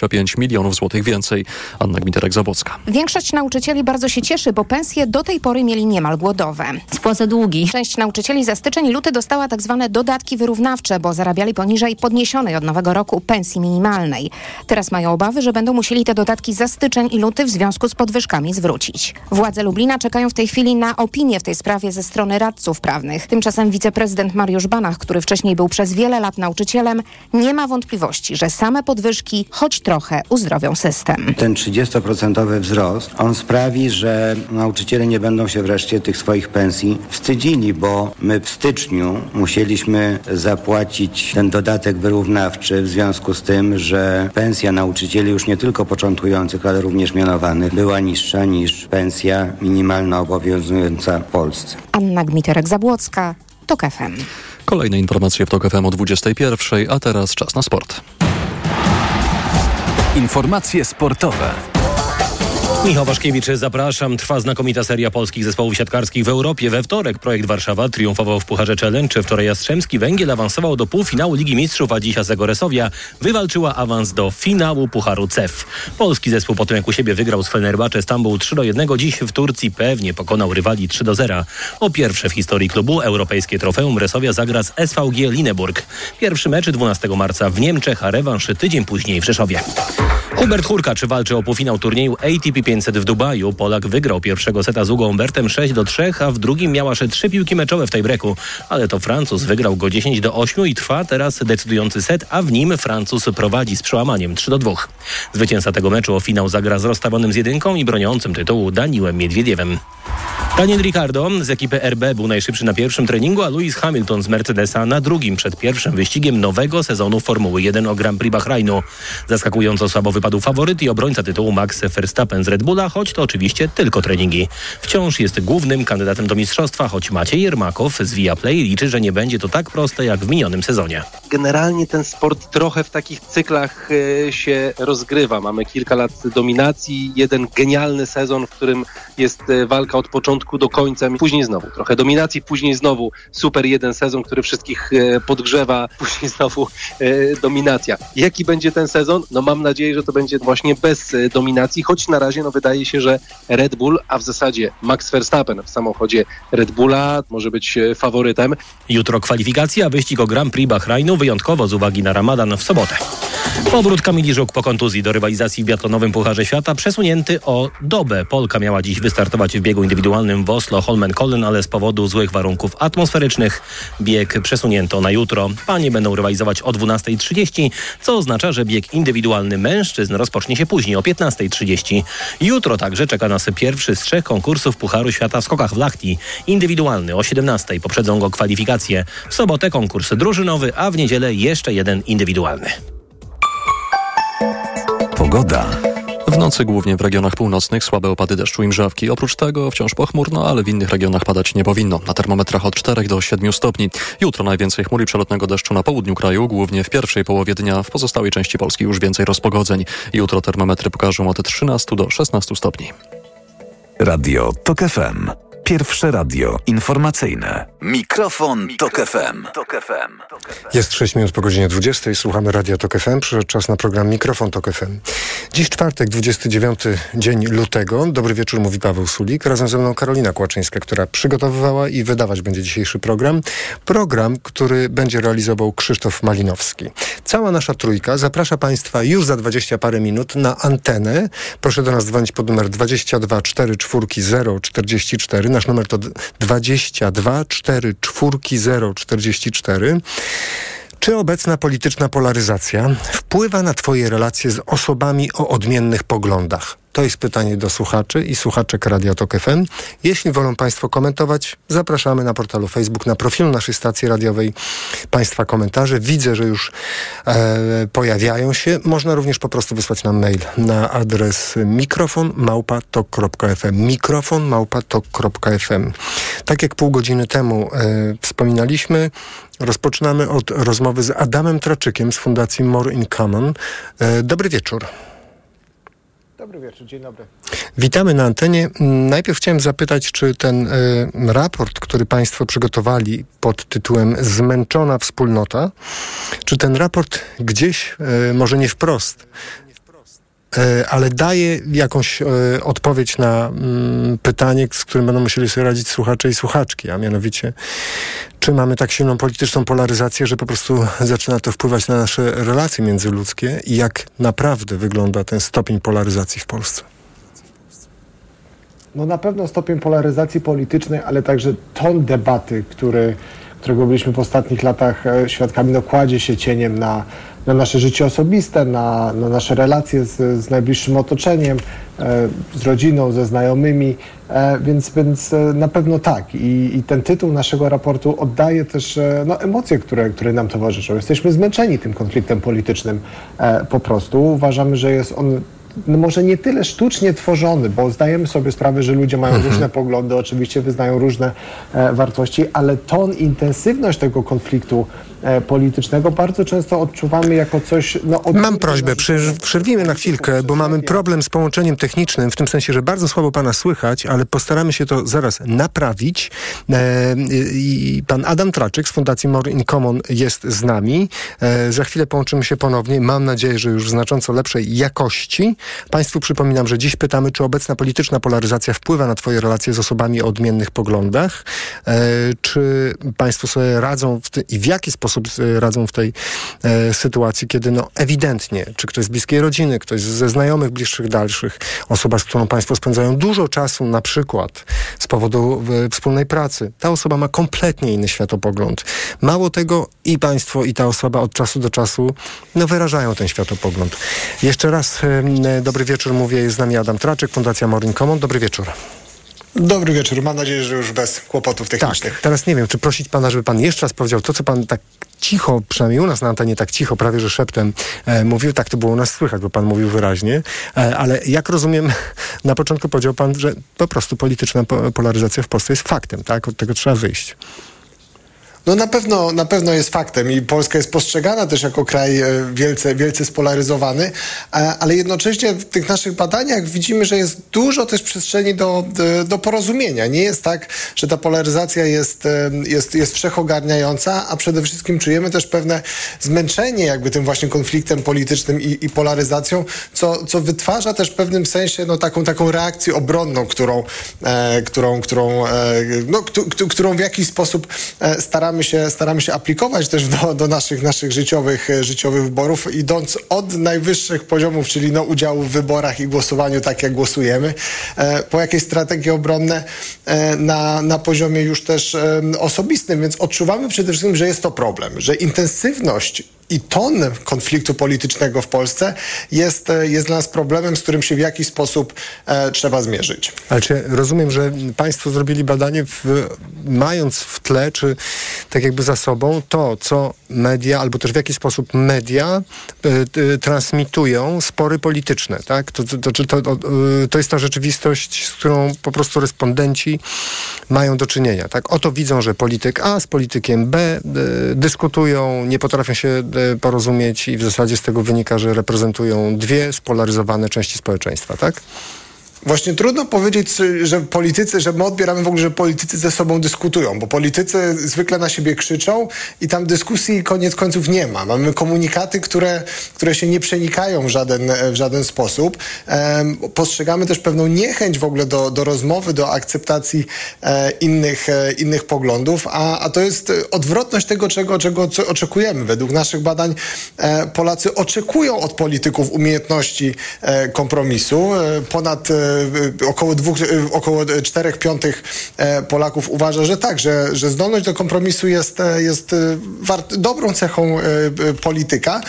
25 milionów złotych więcej. Anna Gmiterek-Zabłocka. Większość nauczycieli bardzo się cieszy, bo pensje do tej pory mieli niemal głodowe. Spłacę długi. Część nauczycieli za styczeń i luty dostała tak zwane dodatki wyrównawcze, bo zarabiali poniżej podniesionej od nowego roku pensji minimalnej. Teraz mają obawy, że będą musieli te dodatki za styczeń i luty w związku z podwyżkami zwrócić. Władze Lublina czekają w tej chwili na opinię w tej sprawie ze strony radców prawnych. Tymczasem wiceprezydent Mariusz Banach, który wcześniej był przez wiele lat nauczycielem, nie ma wątpliwości, że same podwyżki choć trochę uzdrowią system. Ten 30% wzrost, on sprawi, że nauczyciele nie będą się wreszcie tych swoich pensji wstydzili, bo my w styczniu musieliśmy zapłacić ten dodatek wyrównawczy w związku z tym, że pensja nauczycieli już nie tylko początkujących, ale również mianowanych była niższa niż pensja minimalna obowiązująca w Polsce. Anna Gmiterek-Zabłocka, TOK FM. Kolejne informacje w TOK FM o 21, a teraz czas na sport. Informacje sportowe. Michał Waszkiewicz, zapraszam. Trwa znakomita seria polskich zespołów siatkarskich w Europie. We wtorek projekt Warszawa triumfował w Pucharze Challenge. Wczoraj Jastrzębski Węgiel awansował do półfinału Ligi Mistrzów, a dziś Zagoresowia wywalczyła awans do finału Pucharu CEF. Polski zespół po tym jak u siebie wygrał z Fenerbahce Stambuł 3 do 1, dziś w Turcji pewnie pokonał rywali 3 do 0. O pierwsze w historii klubu europejskie trofeum Resowia zagra z SVG Lineburg. Pierwszy mecz 12 marca w Niemczech, a rewanż tydzień później w Rzeszowie. Hubert Hurkacz walczy o półfinał turnieju ATP 500 w Dubaju. Polak wygrał pierwszego seta z Ugą Umbertem 6 do 3, a w drugim miał aż trzy piłki meczowe w tiebreaku. Ale to Francuz wygrał go 10 do 8 i trwa teraz decydujący set, a w nim Francuz prowadzi z przełamaniem 3 do 2. Zwycięzca tego meczu o finał zagra z rozstawionym z jedynką i broniącym tytułu Daniłem Miedwiediewem. Daniel Ricardo z ekipy RB był najszybszy na pierwszym treningu, a Lewis Hamilton z Mercedesa na drugim przed pierwszym wyścigiem nowego sezonu Formuły 1 o Grand Prix Bahrainu. Zaskakująco słabo wypadł faworyt i obrońca tytułu Max Verstappen z Red Bulla, choć to oczywiście tylko treningi. Wciąż jest głównym kandydatem do mistrzostwa, choć Maciej Jermakow z Viaplay liczy, że nie będzie to tak proste jak w minionym sezonie. Generalnie ten sport trochę w takich cyklach e, się rozgrywa. Mamy kilka lat dominacji, jeden genialny sezon, w którym jest e, walka od początku do końca, później znowu trochę dominacji, później znowu super jeden sezon, który wszystkich e, podgrzewa, później znowu dominacja. Jaki będzie ten sezon? No mam nadzieję, że to będzie właśnie bez dominacji, choć na razie no wydaje się, że Red Bull, a w zasadzie Max Verstappen w samochodzie Red Bulla może być faworytem. Jutro kwalifikacja, wyścig o Grand Prix Bahrainu, wyjątkowo z uwagi na Ramadan w sobotę. Powrót Kamili Żuk po kontuzji do rywalizacji w biatlonowym Pucharze Świata przesunięty o dobę. Polka miała dziś wystartować w biegu indywidualnym w Oslo Holmenkollen, ale z powodu złych warunków atmosferycznych bieg przesunięto na jutro. Panie będą rywalizować o 12.30, co oznacza, że bieg indywidualny mężczyzn rozpocznie się później o 15.30. Jutro także czeka nas pierwszy z trzech konkursów Pucharu Świata w skokach w Lachti. Indywidualny o 17.00 poprzedzą go kwalifikacje. W sobotę konkurs drużynowy, a w niedzielę jeszcze jeden indywidualny. Pogoda. W nocy głównie w regionach północnych słabe opady deszczu i mrzawki. Oprócz tego wciąż pochmurno, ale w innych regionach padać nie powinno. Na termometrach od 4 do 7 stopni. Jutro najwięcej chmur i przelotnego deszczu na południu kraju, głównie w pierwszej połowie dnia. W pozostałej części Polski już więcej rozpogodzeń. Jutro termometry pokażą od 13 do 16 stopni. Radio TOK FM. Pierwsze radio informacyjne. Mikrofon, Mikrofon Tok FM. Tok FM. Jest 6 minut po godzinie 20. Słuchamy Radia Tok FM. Przyszedł czas na program Mikrofon Tok FM. Dziś czwartek, 29 dzień lutego. Dobry wieczór, mówi Paweł Sulik. Razem ze mną Karolina Kłaczyńska, która przygotowywała i wydawać będzie dzisiejszy program. Program, który będzie realizował Krzysztof Malinowski. Cała nasza trójka zaprasza Państwa już za 20 parę minut na antenę. Proszę do nas dzwonić pod numer 22 4 4 0 44. Nasz numer to 22 4 4 0 44. Czy obecna polityczna polaryzacja wpływa na Twoje relacje z osobami o odmiennych poglądach? To jest pytanie do słuchaczy i słuchaczek Radia Tok FM. Jeśli wolą Państwo komentować, zapraszamy na portalu Facebook, na profilu naszej stacji radiowej Państwa komentarze. Widzę, że już e, pojawiają się. Można również po prostu wysłać nam mail na adres mikrofon małpa.tok.fm mikrofon małpa.tok.fm Tak jak pół godziny temu e, wspominaliśmy, rozpoczynamy od rozmowy z Adamem Traczykiem z Fundacji More in Common. E, dobry wieczór. Dobry wieczór, dzień dobry. Witamy na antenie. Najpierw chciałem zapytać, czy ten y, raport, który Państwo przygotowali pod tytułem Zmęczona wspólnota, czy ten raport gdzieś, y, może nie wprost, ale daje jakąś odpowiedź na mm, pytanie, z którym będą musieli sobie radzić słuchacze i słuchaczki, a mianowicie czy mamy tak silną polityczną polaryzację, że po prostu zaczyna to wpływać na nasze relacje międzyludzkie i jak naprawdę wygląda ten stopień polaryzacji w Polsce? No na pewno stopień polaryzacji politycznej, ale także ton debaty, który, którego byliśmy w ostatnich latach e, świadkami, no kładzie się cieniem na, na nasze życie osobiste, na, na nasze relacje z, z najbliższym otoczeniem, e, z rodziną, ze znajomymi, e, więc, więc na pewno tak. I, I, ten tytuł naszego raportu oddaje też no, emocje, które, które nam towarzyszą. Jesteśmy zmęczeni tym konfliktem politycznym po prostu. Uważamy, że jest on no może nie tyle sztucznie tworzony, bo zdajemy sobie sprawę, że ludzie mają mhm. różne poglądy, oczywiście wyznają różne e, wartości, ale ton, intensywność tego konfliktu E, politycznego bardzo często odczuwamy jako coś... No, Mam prośbę, przerwijmy na chwilkę, bo mamy problem z połączeniem technicznym, w tym sensie, że bardzo słabo pana słychać, ale postaramy się to zaraz naprawić. E, I pan Adam Traczyk z Fundacji More in Common jest z nami. E, za chwilę połączymy się ponownie. Mam nadzieję, że już w znacząco lepszej jakości. Państwu przypominam, że dziś pytamy, czy obecna polityczna polaryzacja wpływa na twoje relacje z osobami o odmiennych poglądach. Czy państwo sobie radzą i w jaki sposób sposób e, radzą w tej e, sytuacji, kiedy no ewidentnie, czy ktoś z bliskiej rodziny, ktoś ze znajomych, bliższych, dalszych, osoba, z którą państwo spędzają dużo czasu, na przykład z powodu e, wspólnej pracy, ta osoba ma kompletnie inny światopogląd. Mało tego i państwo, i ta osoba od czasu do czasu no, wyrażają ten światopogląd. Jeszcze raz e, dobry wieczór, mówię, jest z nami Adam Traczek, Fundacja Morin Common. Dobry wieczór. Dobry wieczór. Mam nadzieję, że już bez kłopotów technicznych. Tak, teraz nie wiem, czy prosić pana, żeby pan jeszcze raz powiedział to, co pan tak cicho, przynajmniej u nas na antenie tak cicho, prawie że szeptem e, mówił, tak to było u nas słychać, bo pan mówił wyraźnie, e, ale jak rozumiem, na początku powiedział pan, że po prostu polityczna polaryzacja w Polsce jest faktem, tak? Od tego trzeba wyjść. No na pewno, na pewno jest faktem i Polska jest postrzegana też jako kraj e, wielce, wielce spolaryzowany, e, ale jednocześnie w tych naszych badaniach widzimy, że jest dużo też przestrzeni do, do porozumienia. Nie jest tak, że ta polaryzacja jest, e, jest, jest wszechogarniająca, a przede wszystkim czujemy też pewne zmęczenie jakby tym właśnie konfliktem politycznym i, i polaryzacją, co, co wytwarza też w pewnym sensie no, taką, taką reakcję obronną, którą, e, którą, którą, e, no, którą w jakiś sposób staramy staramy się, staramy się aplikować też do, do naszych, naszych życiowych, e, życiowych wyborów, idąc od najwyższych poziomów, czyli no, udziału w wyborach i głosowaniu tak, jak głosujemy, e, po jakieś strategie obronne e, na, na poziomie już też osobistym, więc odczuwamy przede wszystkim, że jest to problem, że intensywność i ton konfliktu politycznego w Polsce jest, e, jest dla nas problemem, z którym się w jakiś sposób e, trzeba zmierzyć. Ale czy rozumiem, że Państwo zrobili badanie w, mając w tle, czy tak jakby za sobą to, co media, albo też w jaki sposób media y, transmitują spory polityczne, tak? To, to, to, to, to jest ta rzeczywistość, z którą po prostu respondenci mają do czynienia, tak? Oto widzą, że polityk A z politykiem B dyskutują, nie potrafią się porozumieć i w zasadzie z tego wynika, że reprezentują dwie spolaryzowane części społeczeństwa, tak? Właśnie trudno powiedzieć, że politycy, że my odbieramy w ogóle, że politycy ze sobą dyskutują, bo politycy zwykle na siebie krzyczą i tam dyskusji koniec końców nie ma. Mamy komunikaty, które, które się nie przenikają w żaden, w żaden sposób. Postrzegamy też pewną niechęć w ogóle do, do rozmowy, do akceptacji e, innych, e, innych poglądów, a, a to jest odwrotność tego, czego, czego oczekujemy. Według naszych badań e, Polacy oczekują od polityków umiejętności kompromisu. Ponad około dwóch, e, około czterech piątych e, Polaków uważa, że tak, że, że zdolność do kompromisu jest, jest wart, dobrą cechą polityka.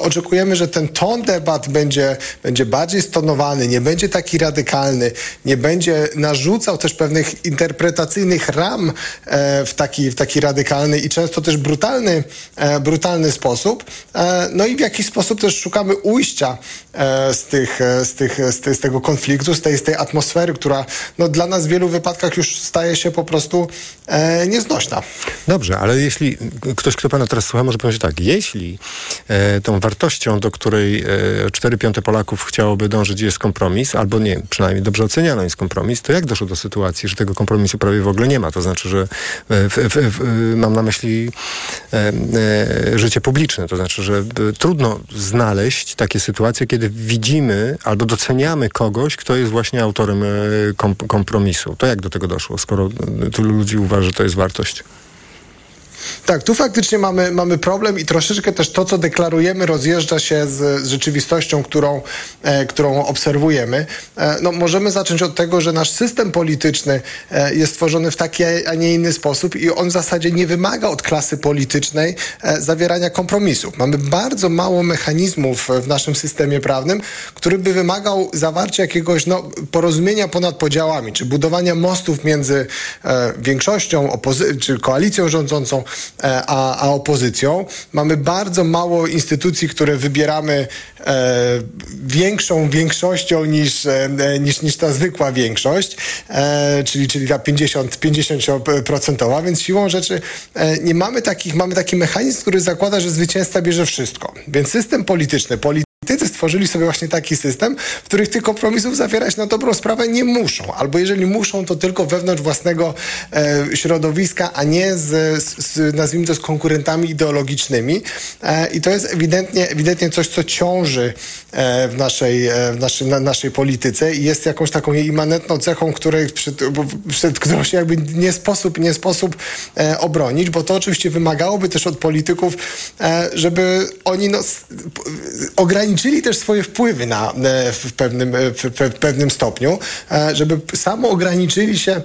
Oczekujemy, że ten ton debat będzie, będzie bardziej stonowany, nie będzie taki radykalny, nie będzie narzucał też pewnych interpretacyjnych ram w taki, w taki radykalny i często też brutalny, brutalny sposób. No i w jakiś sposób też szukamy ujścia z, tych, z, tych, z, z tego konfliktu konfliktu, z tej, atmosfery, która no, dla nas w wielu wypadkach już staje się po prostu e, nieznośna. Dobrze, ale jeśli ktoś, kto pana teraz słucha, może powiedzieć tak, jeśli e, tą wartością, do której e, 4 piąte Polaków chciałoby dążyć jest kompromis, albo nie, przynajmniej dobrze oceniano jest kompromis, to jak doszło do sytuacji, że tego kompromisu prawie w ogóle nie ma? To znaczy, że w, w, w, mam na myśli e, e, życie publiczne, to znaczy, że trudno znaleźć takie sytuacje, kiedy widzimy albo doceniamy kogoś, kto jest właśnie autorem e, kompromisu. To jak do tego doszło, skoro tylu ludzi uważa, że to jest wartość? Tak, tu faktycznie mamy, mamy problem i troszeczkę też to, co deklarujemy, rozjeżdża się z, z rzeczywistością, którą, e, którą obserwujemy. E, no, możemy zacząć od tego, że nasz system polityczny e, jest stworzony w taki, a nie inny sposób i on w zasadzie nie wymaga od klasy politycznej e, zawierania kompromisów. Mamy bardzo mało mechanizmów w naszym systemie prawnym, który by wymagał zawarcia jakiegoś no, porozumienia ponad podziałami, czy budowania mostów między e, większością, czy koalicją rządzącą, a, a opozycją. Mamy bardzo mało instytucji, które wybieramy e, większą większością niż, e, niż, niż ta zwykła większość, e, czyli, czyli ta 50, 50%, więc siłą rzeczy e, nie mamy takich, mamy taki mechanizm, który zakłada, że zwycięzca bierze wszystko. Więc system polityczny, polityczny Stworzyli sobie właśnie taki system, w których tych kompromisów zawierać na dobrą sprawę nie muszą. Albo jeżeli muszą, to tylko wewnątrz własnego e, środowiska, a nie z, z, nazwijmy to, z konkurentami ideologicznymi. E, I to jest ewidentnie, ewidentnie coś, co ciąży e, w, naszej, e, w naszej, na, naszej polityce i jest jakąś taką jej immanentną cechą, której, przed, przed którą się jakby nie sposób, nie sposób e, obronić, bo to oczywiście wymagałoby też od polityków, e, żeby oni no, ograniczyli ograniczyli też swoje wpływy na, e, w, pewnym, e, w, w pewnym stopniu, e, żeby samo ograniczyli się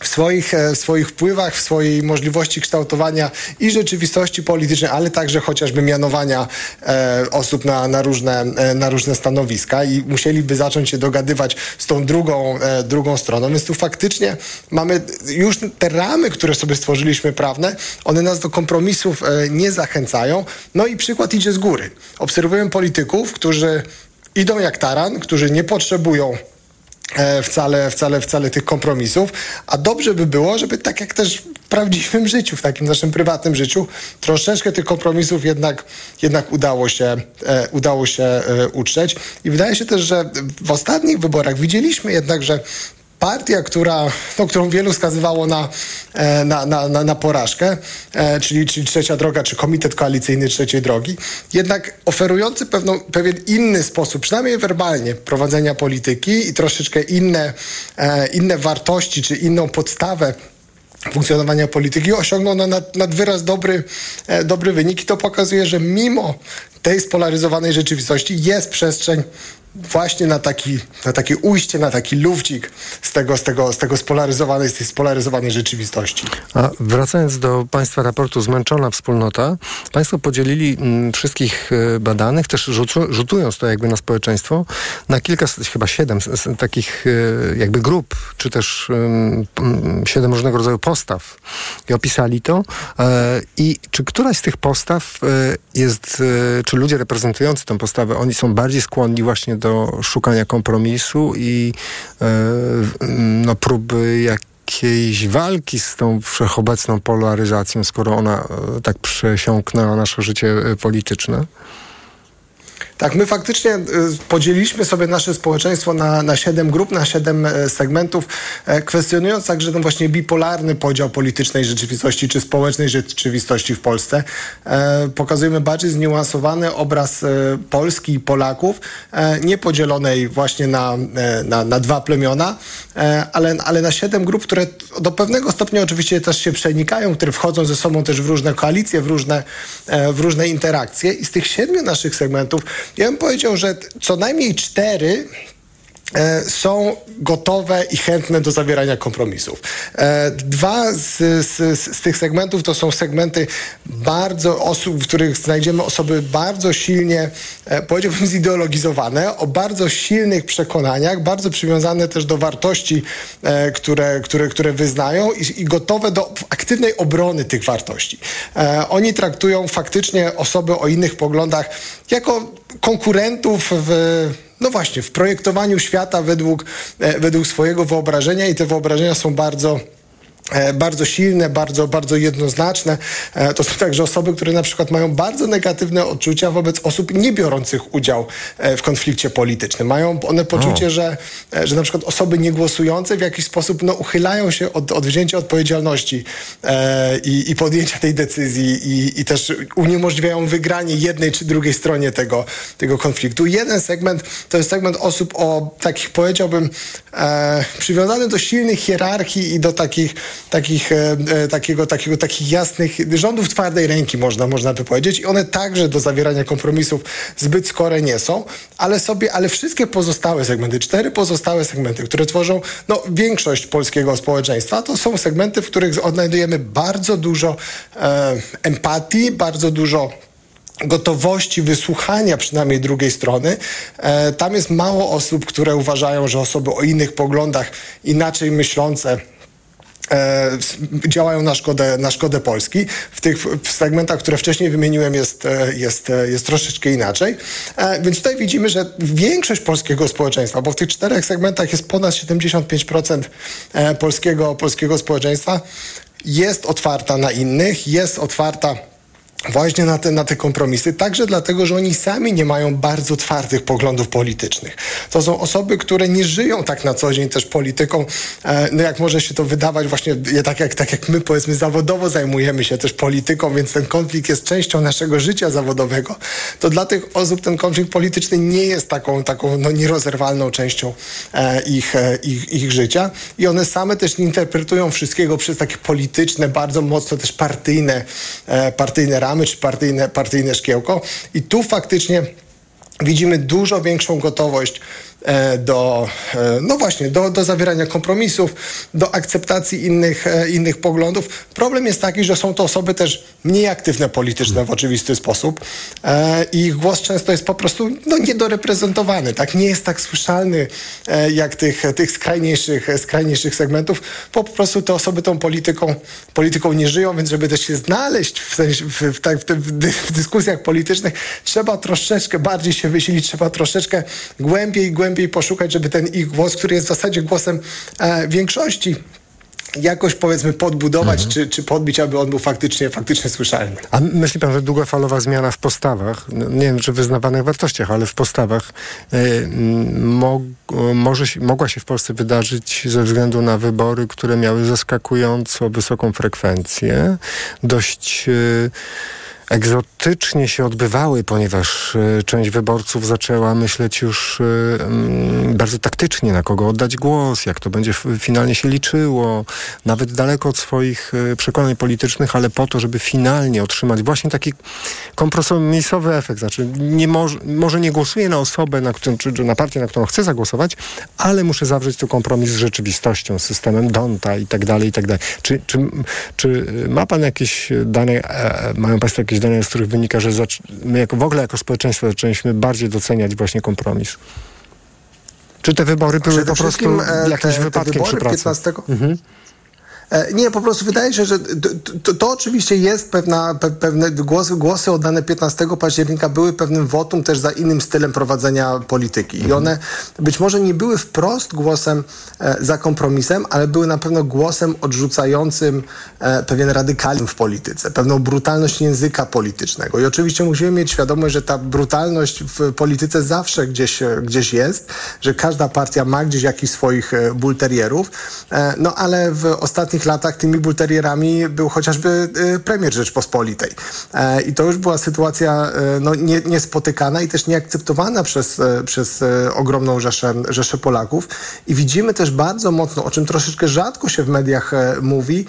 w swoich, w swoich wpływach, w swojej możliwości kształtowania i rzeczywistości politycznej, ale także chociażby mianowania e, osób na, na, różne, e, na różne stanowiska i musieliby zacząć się dogadywać z tą drugą, e, drugą stroną. Więc tu faktycznie mamy już te ramy, które sobie stworzyliśmy prawne, one nas do kompromisów nie zachęcają. No i przykład idzie z góry. Obserwujemy polityków, którzy idą jak taran, którzy nie potrzebują E, wcale, wcale, wcale tych kompromisów, a dobrze by było, żeby tak jak też w prawdziwym życiu, w takim naszym prywatnym życiu, troszeczkę tych kompromisów jednak, jednak udało się, e, udało się e, utrzeć. I wydaje się też, że w ostatnich wyborach widzieliśmy jednak, że partia, która, no, którą wielu skazywało na, e, na, na, na, na porażkę, e, czyli, czyli Trzecia Droga, czy Komitet Koalicyjny Trzeciej Drogi, jednak oferujący pewną, pewien inny sposób, przynajmniej werbalnie, prowadzenia polityki i troszeczkę inne, e, inne wartości, czy inną podstawę funkcjonowania polityki osiągnął na nad wyraz dobry, dobry wynik. I to pokazuje, że mimo tej spolaryzowanej rzeczywistości jest przestrzeń właśnie na taki, na takie ujście, na taki lufcik z tego, z tego, z tego spolaryzowanej, z tej spolaryzowanej rzeczywistości. A wracając do Państwa raportu Zmęczona Wspólnota, Państwo podzielili m, mm, wszystkich e, badanych, też rzucu, rzutując to jakby na społeczeństwo, na kilka, chyba siedem z, takich e, jakby grup, czy też m, siedem różnego rodzaju postaw i opisali to. E, I czy któraś z tych postaw e, jest, czy ludzie reprezentujący tę postawę, oni są bardziej skłonni właśnie do szukania kompromisu i e, no, próby jakiejś walki z tą wszechobecną polaryzacją, skoro ona e, tak przesiąknęła nasze życie e, polityczne? Tak, my faktycznie y, podzieliliśmy sobie nasze społeczeństwo na, na siedem grup, na siedem e, segmentów, e, kwestionując także ten właśnie bipolarny podział politycznej rzeczywistości czy społecznej rzeczywistości w Polsce. E, pokazujemy bardziej zniuansowany obraz Polski i Polaków, nie podzielonej właśnie na, na, na dwa plemiona, ale, ale na siedem grup, które do pewnego stopnia oczywiście też się przenikają, które wchodzą ze sobą też w różne koalicje, w różne, w różne interakcje i z tych siedmiu naszych segmentów ja bym powiedział, że co najmniej cztery są gotowe i chętne do zawierania kompromisów. E, dwa z, z, z, tych segmentów to są segmenty bardzo osób, w których znajdziemy osoby bardzo silnie, e, powiedziałbym, zideologizowane, o bardzo silnych przekonaniach, bardzo przywiązane też do wartości, które, które, które wyznają i, i gotowe do aktywnej obrony tych wartości. Oni traktują faktycznie osoby o innych poglądach jako konkurentów w no właśnie, w projektowaniu świata według, według swojego wyobrażenia i te wyobrażenia są bardzo E, bardzo silne, bardzo, bardzo jednoznaczne. E, to są także osoby, które na przykład mają bardzo negatywne odczucia wobec osób nie biorących udziału e, w konflikcie politycznym. Mają one poczucie, o. że, że na przykład osoby niegłosujące w jakiś sposób no, uchylają się od, od wzięcia odpowiedzialności e, i, i podjęcia tej decyzji i, i też uniemożliwiają wygranie jednej czy drugiej stronie tego, tego konfliktu. Jeden segment to jest segment osób o takich, powiedziałbym, e, przywiązanych do silnych hierarchii i do takich takich, e, e, takiego, takiego, takich jasnych rządów twardej ręki, można, można by powiedzieć. I one także do zawierania kompromisów zbyt skore nie są, ale sobie, ale wszystkie pozostałe segmenty, cztery pozostałe segmenty, które tworzą no, większość polskiego społeczeństwa, to są segmenty, w których odnajdujemy bardzo dużo e, empatii, bardzo dużo gotowości wysłuchania przynajmniej drugiej strony. E, tam jest mało osób, które uważają, że osoby o innych poglądach, inaczej myślące, e, działają na szkodę, na szkodę Polski. W tych w segmentach, które wcześniej wymieniłem jest, e, jest, e, jest troszeczkę inaczej. Więc tutaj widzimy, że większość polskiego społeczeństwa, bo w tych czterech segmentach jest ponad 75% e, polskiego, polskiego społeczeństwa, jest otwarta na innych, jest otwarta właśnie na te, na te kompromisy, także dlatego, że oni sami nie mają bardzo twardych poglądów politycznych. To są osoby, które nie żyją tak na co dzień też polityką, e, no jak może się to wydawać właśnie, tak jak, tak jak my powiedzmy zawodowo zajmujemy się też polityką, więc ten konflikt jest częścią naszego życia zawodowego, to dla tych osób ten konflikt polityczny nie jest taką, taką no, nierozerwalną częścią e, ich, e, ich, ich życia i one same też nie interpretują wszystkiego przez takie polityczne, bardzo mocno też partyjne, e, partyjne ramy czy partyjne, partyjne szkiełko. I tu faktycznie widzimy dużo większą gotowość do, e, no właśnie, do, do zawierania kompromisów, do akceptacji innych, e, innych poglądów. Problem jest taki, że są to osoby też mniej aktywne polityczne w oczywisty sposób i ich głos często jest po prostu no, niedoreprezentowany, tak? Nie jest tak słyszalny jak tych, tych skrajniejszych, skrajniejszych segmentów. Po prostu te osoby tą polityką, polityką nie żyją, więc żeby też się znaleźć w, sensie, w, w, tak, w dyskusjach politycznych, trzeba troszeczkę bardziej się wysilić, trzeba troszeczkę głębiej, głębiej głębiej poszukać, żeby ten ich głos, który jest w zasadzie głosem e, większości, jakoś powiedzmy podbudować mhm. czy, czy podbić, aby on był faktycznie, faktycznie słyszalny. A myśli pan, że długofalowa zmiana w postawach, no, nie wiem czy wyznawanych wartościach, ale w postawach y, mo, może, mogła się w Polsce wydarzyć ze względu na wybory, które miały zaskakująco wysoką frekwencję, dość y, egzotycznie się odbywały, ponieważ e, część wyborców zaczęła myśleć już e, mm, bardzo taktycznie, na kogo oddać głos, jak to będzie finalnie się liczyło, nawet daleko od swoich e, przekonań politycznych, ale po to, żeby finalnie otrzymać właśnie taki kompromisowy efekt. Znaczy, nie może, może nie głosuję na osobę, na którą, czy, na partię, na którą chcę zagłosować, ale muszę zawrzeć tu kompromis z rzeczywistością, z systemem Donta i tak dalej, i tak dalej. Czy, czy, czy ma pan jakieś dane, mają państwo jakieś dane, z których wynika, że my jako, w ogóle jako społeczeństwo zaczęliśmy bardziej doceniać właśnie kompromis. Czy te wybory były po prostu e, jakimś te, wypadkiem te przy pracy? 15... Mhm. E, nie, po prostu wydaje się, że to, to oczywiście jest pewna, pe, pewne głosy, głosy oddane 15 października były pewnym wotum też za innym stylem prowadzenia polityki. I mhm. one być może nie były wprost głosem e, za kompromisem, ale były na pewno głosem odrzucającym e, pewien radykalizm w polityce, pewną brutalność języka politycznego. I oczywiście musimy mieć świadomość, że ta brutalność w polityce zawsze gdzieś, e, gdzieś jest, że każda partia ma gdzieś jakichś swoich e, bulterierów, e, no ale w ostatnich ostatnich latach tymi bulterierami był chociażby y, premier Rzeczpospolitej. E, I to już była sytuacja e, no, nie, niespotykana i też nieakceptowana przez, e, przez ogromną rzeszę, rzeszę Polaków. I widzimy też bardzo mocno, o czym troszeczkę rzadko się w mediach mówi,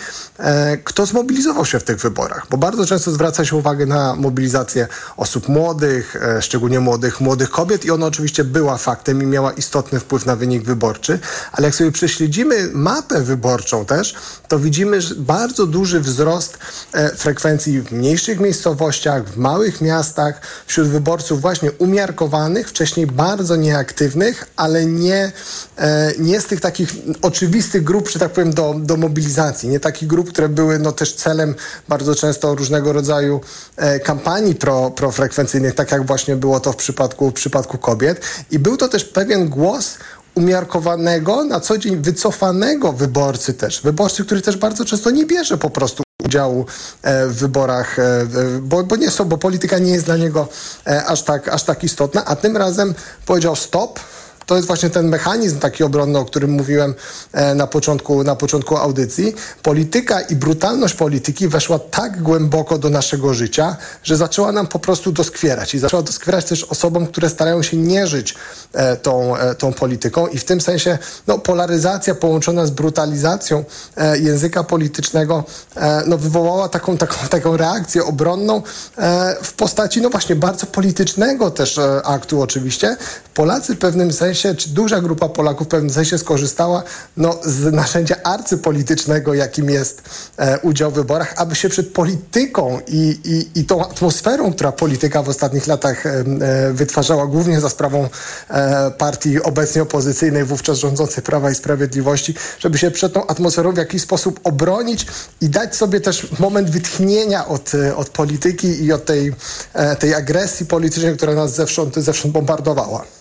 kto zmobilizował się w tych wyborach. Bo bardzo często zwraca się uwagę na mobilizację osób młodych, szczególnie młodych, młodych kobiet i ona oczywiście była faktem i miała istotny wpływ na wynik wyborczy. Ale jak sobie prześledzimy mapę wyborczą też, to widzimy bardzo duży wzrost frekwencji w mniejszych miejscowościach, w małych miastach, wśród wyborców właśnie umiarkowanych, wcześniej bardzo nieaktywnych, ale nie, nie z tych takich oczywistych grup, że tak powiem, do, do mobilizacji. Nie takich grup, które były no, też celem bardzo często różnego rodzaju kampanii pro, profrekwencyjnych, tak jak właśnie było to w przypadku, w przypadku kobiet. I był to też pewien głos umiarkowanego, na co dzień wycofanego wyborcy też. Wyborcy, który też bardzo często nie bierze po prostu udziału w wyborach, bo, bo nie są, bo polityka nie jest dla niego aż tak, aż tak istotna, a tym razem powiedział stop, to jest właśnie ten mechanizm taki obronny, o którym mówiłem e, na początku, na początku audycji. Polityka i brutalność polityki weszła tak głęboko do naszego życia, że zaczęła nam po prostu doskwierać. I zaczęła doskwierać też osobom, które starają się nie żyć e, tą, e, tą polityką. I w tym sensie no, polaryzacja połączona z brutalizacją języka politycznego no, wywołała taką, taką, taką reakcję obronną w postaci no właśnie bardzo politycznego też aktu oczywiście. Polacy w pewnym sensie sensie, czy duża grupa Polaków w pewnym sensie skorzystała no, z narzędzia arcypolitycznego, jakim jest e, udział w wyborach, aby się przed polityką i, i, i tą atmosferą, która polityka w ostatnich latach e, wytwarzała, głównie za sprawą e, partii obecnie opozycyjnej, wówczas rządzącej Prawa i Sprawiedliwości, żeby się przed tą atmosferą w jakiś sposób obronić i dać sobie też moment wytchnienia od, e, od polityki i od tej, e, tej agresji politycznej, która nas zewsząd, zewsząd bombardowała.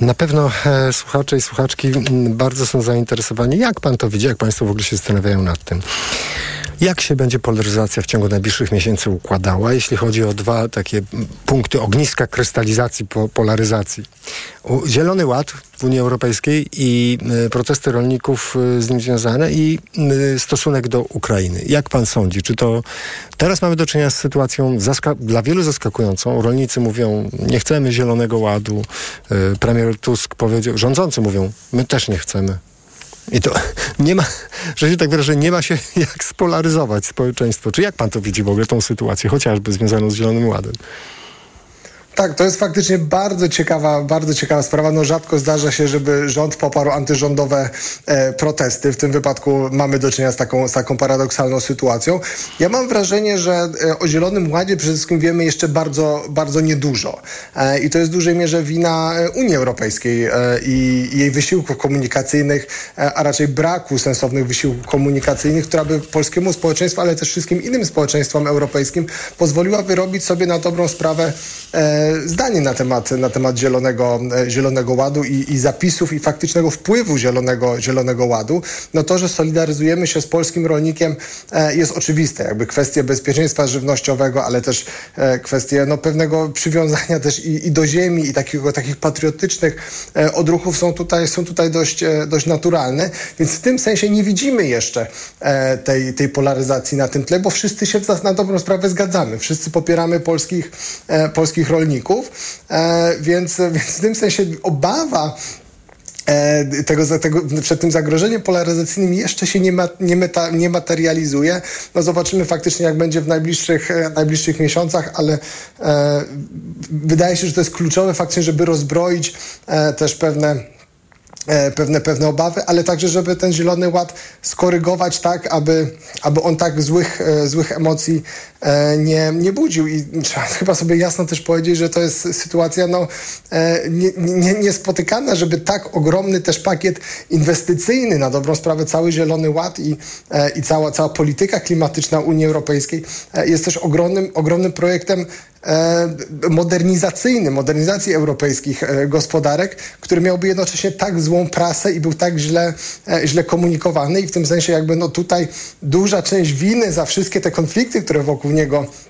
Na pewno e, słuchacze i słuchaczki bardzo są zainteresowani. Jak pan to widzi? Jak państwo w ogóle się zastanawiają nad tym? Jak się będzie polaryzacja w ciągu najbliższych miesięcy układała, jeśli chodzi o dwa takie punkty ogniska krystalizacji po polaryzacji? Zielony Ład w Unii Europejskiej i y, protesty rolników y, z nim związane i y, stosunek do Ukrainy. Jak pan sądzi, czy to teraz mamy do czynienia z sytuacją dla wielu zaskakującą? Rolnicy mówią, nie chcemy Zielonego Ładu. Premier Tusk powiedział, rządzący mówią, my też nie chcemy. I to nie ma, że się tak wyrażę, nie ma się jak spolaryzować społeczeństwo. Czy jak pan to widzi w ogóle tą sytuację, chociażby związaną z Zielonym Ładem? Tak, to jest faktycznie bardzo ciekawa, bardzo ciekawa sprawa. No rzadko zdarza się, żeby rząd poparł antyrządowe e, protesty. W tym wypadku mamy do czynienia z taką, z taką paradoksalną sytuacją. Ja mam wrażenie, że e, o Zielonym Ładzie przede wszystkim wiemy jeszcze bardzo, bardzo niedużo. E, I to jest w dużej mierze wina e, Unii Europejskiej e, i, i jej wysiłków komunikacyjnych, e, a raczej braku sensownych wysiłków komunikacyjnych, która by polskiemu społeczeństwu, ale też wszystkim innym społeczeństwom europejskim pozwoliła wyrobić sobie na dobrą sprawę zdanie na temat, na temat zielonego, e, zielonego Ładu i, i zapisów i faktycznego wpływu zielonego, zielonego Ładu, no to, że solidaryzujemy się z polskim rolnikiem e, jest oczywiste. Jakby kwestie bezpieczeństwa żywnościowego, ale też e, kwestie no, pewnego przywiązania też i, i do ziemi i takiego, takich patriotycznych odruchów są tutaj, są tutaj dość, dość naturalne. Więc w tym sensie nie widzimy jeszcze tej, tej polaryzacji na tym tle, bo wszyscy się na dobrą sprawę zgadzamy. Wszyscy popieramy polskich, polskich rolników e, więc, więc w tym sensie obawa e, tego, tego, przed tym zagrożeniem polaryzacyjnym jeszcze się nie, ma, nie, meta, nie materializuje. No zobaczymy faktycznie, jak będzie w najbliższych, e, najbliższych miesiącach, ale e, wydaje się, że to jest kluczowe faktycznie, żeby rozbroić e, też pewne pewne, pewne obawy, ale także, żeby ten Zielony Ład skorygować tak, aby, aby on tak złych, e, złych emocji e, nie, nie budził. I trzeba chyba sobie jasno też powiedzieć, że to jest sytuacja no, nie, nie, niespotykana, żeby tak ogromny też pakiet inwestycyjny, na dobrą sprawę cały Zielony Ład i, i cała, cała polityka klimatyczna Unii Europejskiej jest też ogromnym, ogromnym projektem E, modernizacyjny, modernizacji europejskich e, gospodarek, który miałby jednocześnie tak złą prasę i był tak źle, e, źle komunikowany i w tym sensie jakby no tutaj duża część winy za wszystkie te konflikty, które wokół niego E,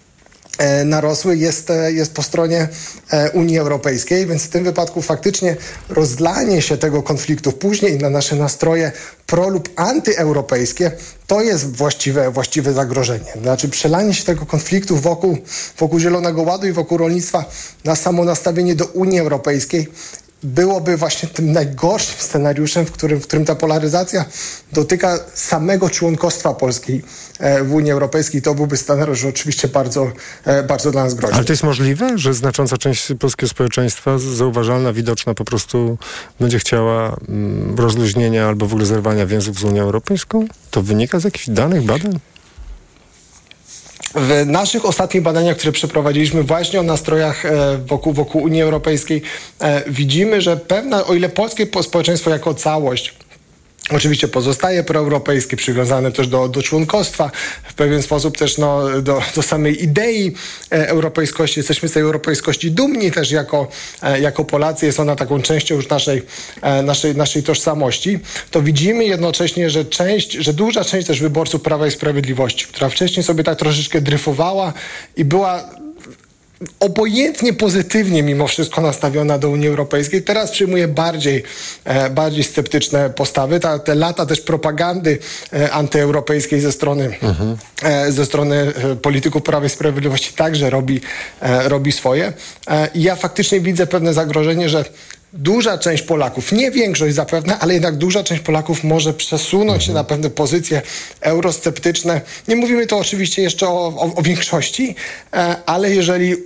narosły jest, e, jest po stronie e, Unii Europejskiej, więc w tym wypadku faktycznie rozlanie się tego konfliktu później na nasze nastroje pro lub antyeuropejskie to jest właściwe, właściwe zagrożenie. Znaczy przelanie się tego konfliktu wokół, wokół Zielonego Ładu i wokół rolnictwa na samo nastawienie do Unii Europejskiej byłoby właśnie tym najgorszym scenariuszem, w którym, w którym ta polaryzacja dotyka samego członkostwa Polski e, w Unii Europejskiej. To byłby scenariusz oczywiście bardzo, e, bardzo dla nas groźny. Ale to jest możliwe, że znacząca część polskiego społeczeństwa, zauważalna, widoczna po prostu będzie chciała mm, rozluźnienia albo w ogóle zerwania więzów z Unią Europejską? To wynika z jakichś danych, badań? W naszych ostatnich badaniach, które przeprowadziliśmy właśnie o nastrojach e, wokół, wokół Unii Europejskiej, e, widzimy, że pewna, o ile polskie społeczeństwo jako całość Oczywiście pozostaje proeuropejskie, przywiązane też do, do członkostwa, w pewien sposób też no, do, do samej idei e, europejskości. Jesteśmy z tej europejskości dumni też jako, e, jako Polacy. Jest ona taką częścią już naszej, e, naszej, naszej tożsamości. To widzimy jednocześnie, że część, że duża część też wyborców Prawa i Sprawiedliwości, która wcześniej sobie tak troszeczkę dryfowała i była obojętnie pozytywnie mimo wszystko nastawiona do Unii Europejskiej. Teraz przyjmuje bardziej, e, bardziej sceptyczne postawy. Ta, te lata też propagandy e, antyeuropejskiej ze strony, mhm. ze strony polityków Prawa i Sprawiedliwości także robi, robi swoje. Ja faktycznie widzę pewne zagrożenie, że duża część Polaków, nie większość zapewne, ale jednak duża część Polaków może przesunąć się na pewne pozycje eurosceptyczne. Nie mówimy tu oczywiście jeszcze o, o, o większości, ale jeżeli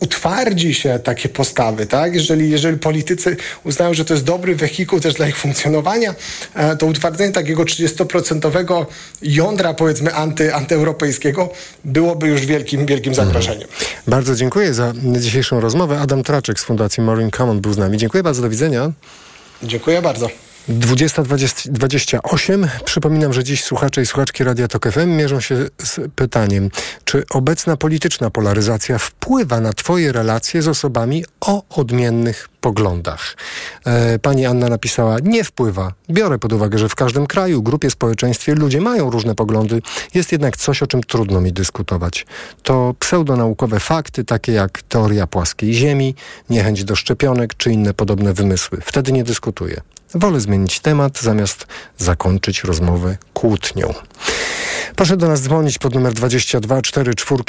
utwardzi się takie postawy, tak? Jeżeli, jeżeli politycy uznają, że to jest dobry wehikuł też dla ich funkcjonowania, e, to utwardzenie takiego 30% jądra, powiedzmy, anty, antyeuropejskiego byłoby już wielkim, wielkim mhm. zagrożeniem. Bardzo dziękuję za dzisiejszą rozmowę. Adam Traczek z Fundacji Marine Common był z nami. Dziękuję bardzo, do widzenia. Dziękuję bardzo. 20.28. Przypominam, że dziś słuchacze i słuchaczki Radia Tok FM mierzą się z pytaniem, czy obecna polityczna polaryzacja wpływa na Twoje relacje z osobami o odmiennych poglądach. E, pani Anna napisała, nie wpływa. Biorę pod uwagę, że w każdym kraju, grupie, społeczeństwie ludzie mają różne poglądy. Jest jednak coś, o czym trudno mi dyskutować. To pseudonaukowe fakty, takie jak teoria płaskiej ziemi, niechęć do szczepionek czy inne podobne wymysły. Wtedy nie dyskutuję. Wolę zmienić temat, zamiast zakończyć rozmowę kłótnią. Proszę do nas dzwonić pod numer 22 44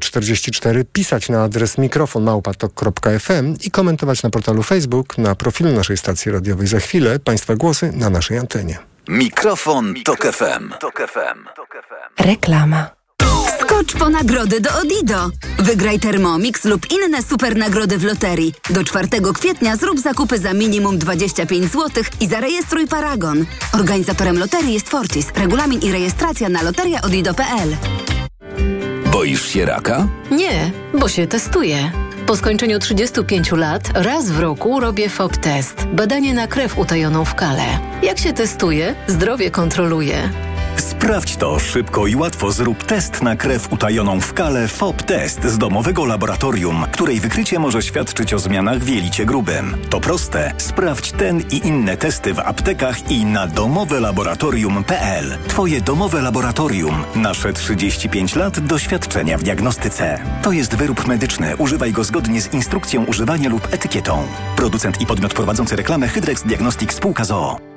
044, pisać na adres mikrofonmałpatok.fm i komentować na portalu Facebook, na profilu naszej stacji radiowej. Za chwilę Państwa głosy na naszej antenie. Mikrofon, Tok FM. Reklama. Skocz po nagrody do Odido. Wygraj Thermomix lub inne super nagrody w loterii. Do 4 kwietnia zrób zakupy za minimum 25 zł i zarejestruj Paragon. Organizatorem loterii jest Fortis. Regulamin i rejestracja na loteriaodido.pl. Boisz się raka? Nie, bo się testuję. Po skończeniu 35 lat raz w roku robię FOB test. Badanie na krew utajoną w kale. Jak się testuje, zdrowie kontroluje. Sprawdź to szybko i łatwo. Zrób test na krew utajoną w kale FOB Test z domowego laboratorium, której wykrycie może świadczyć o zmianach w jelicie grubym. To proste. Sprawdź ten i inne testy w aptekach i na domowelaboratorium.pl. Twoje domowe laboratorium. Nasze 35 lat doświadczenia w diagnostyce. To jest wyrób medyczny. Używaj go zgodnie z instrukcją używania lub etykietą. Producent i podmiot prowadzący reklamę Hydrex Diagnostic Spółka ZOO.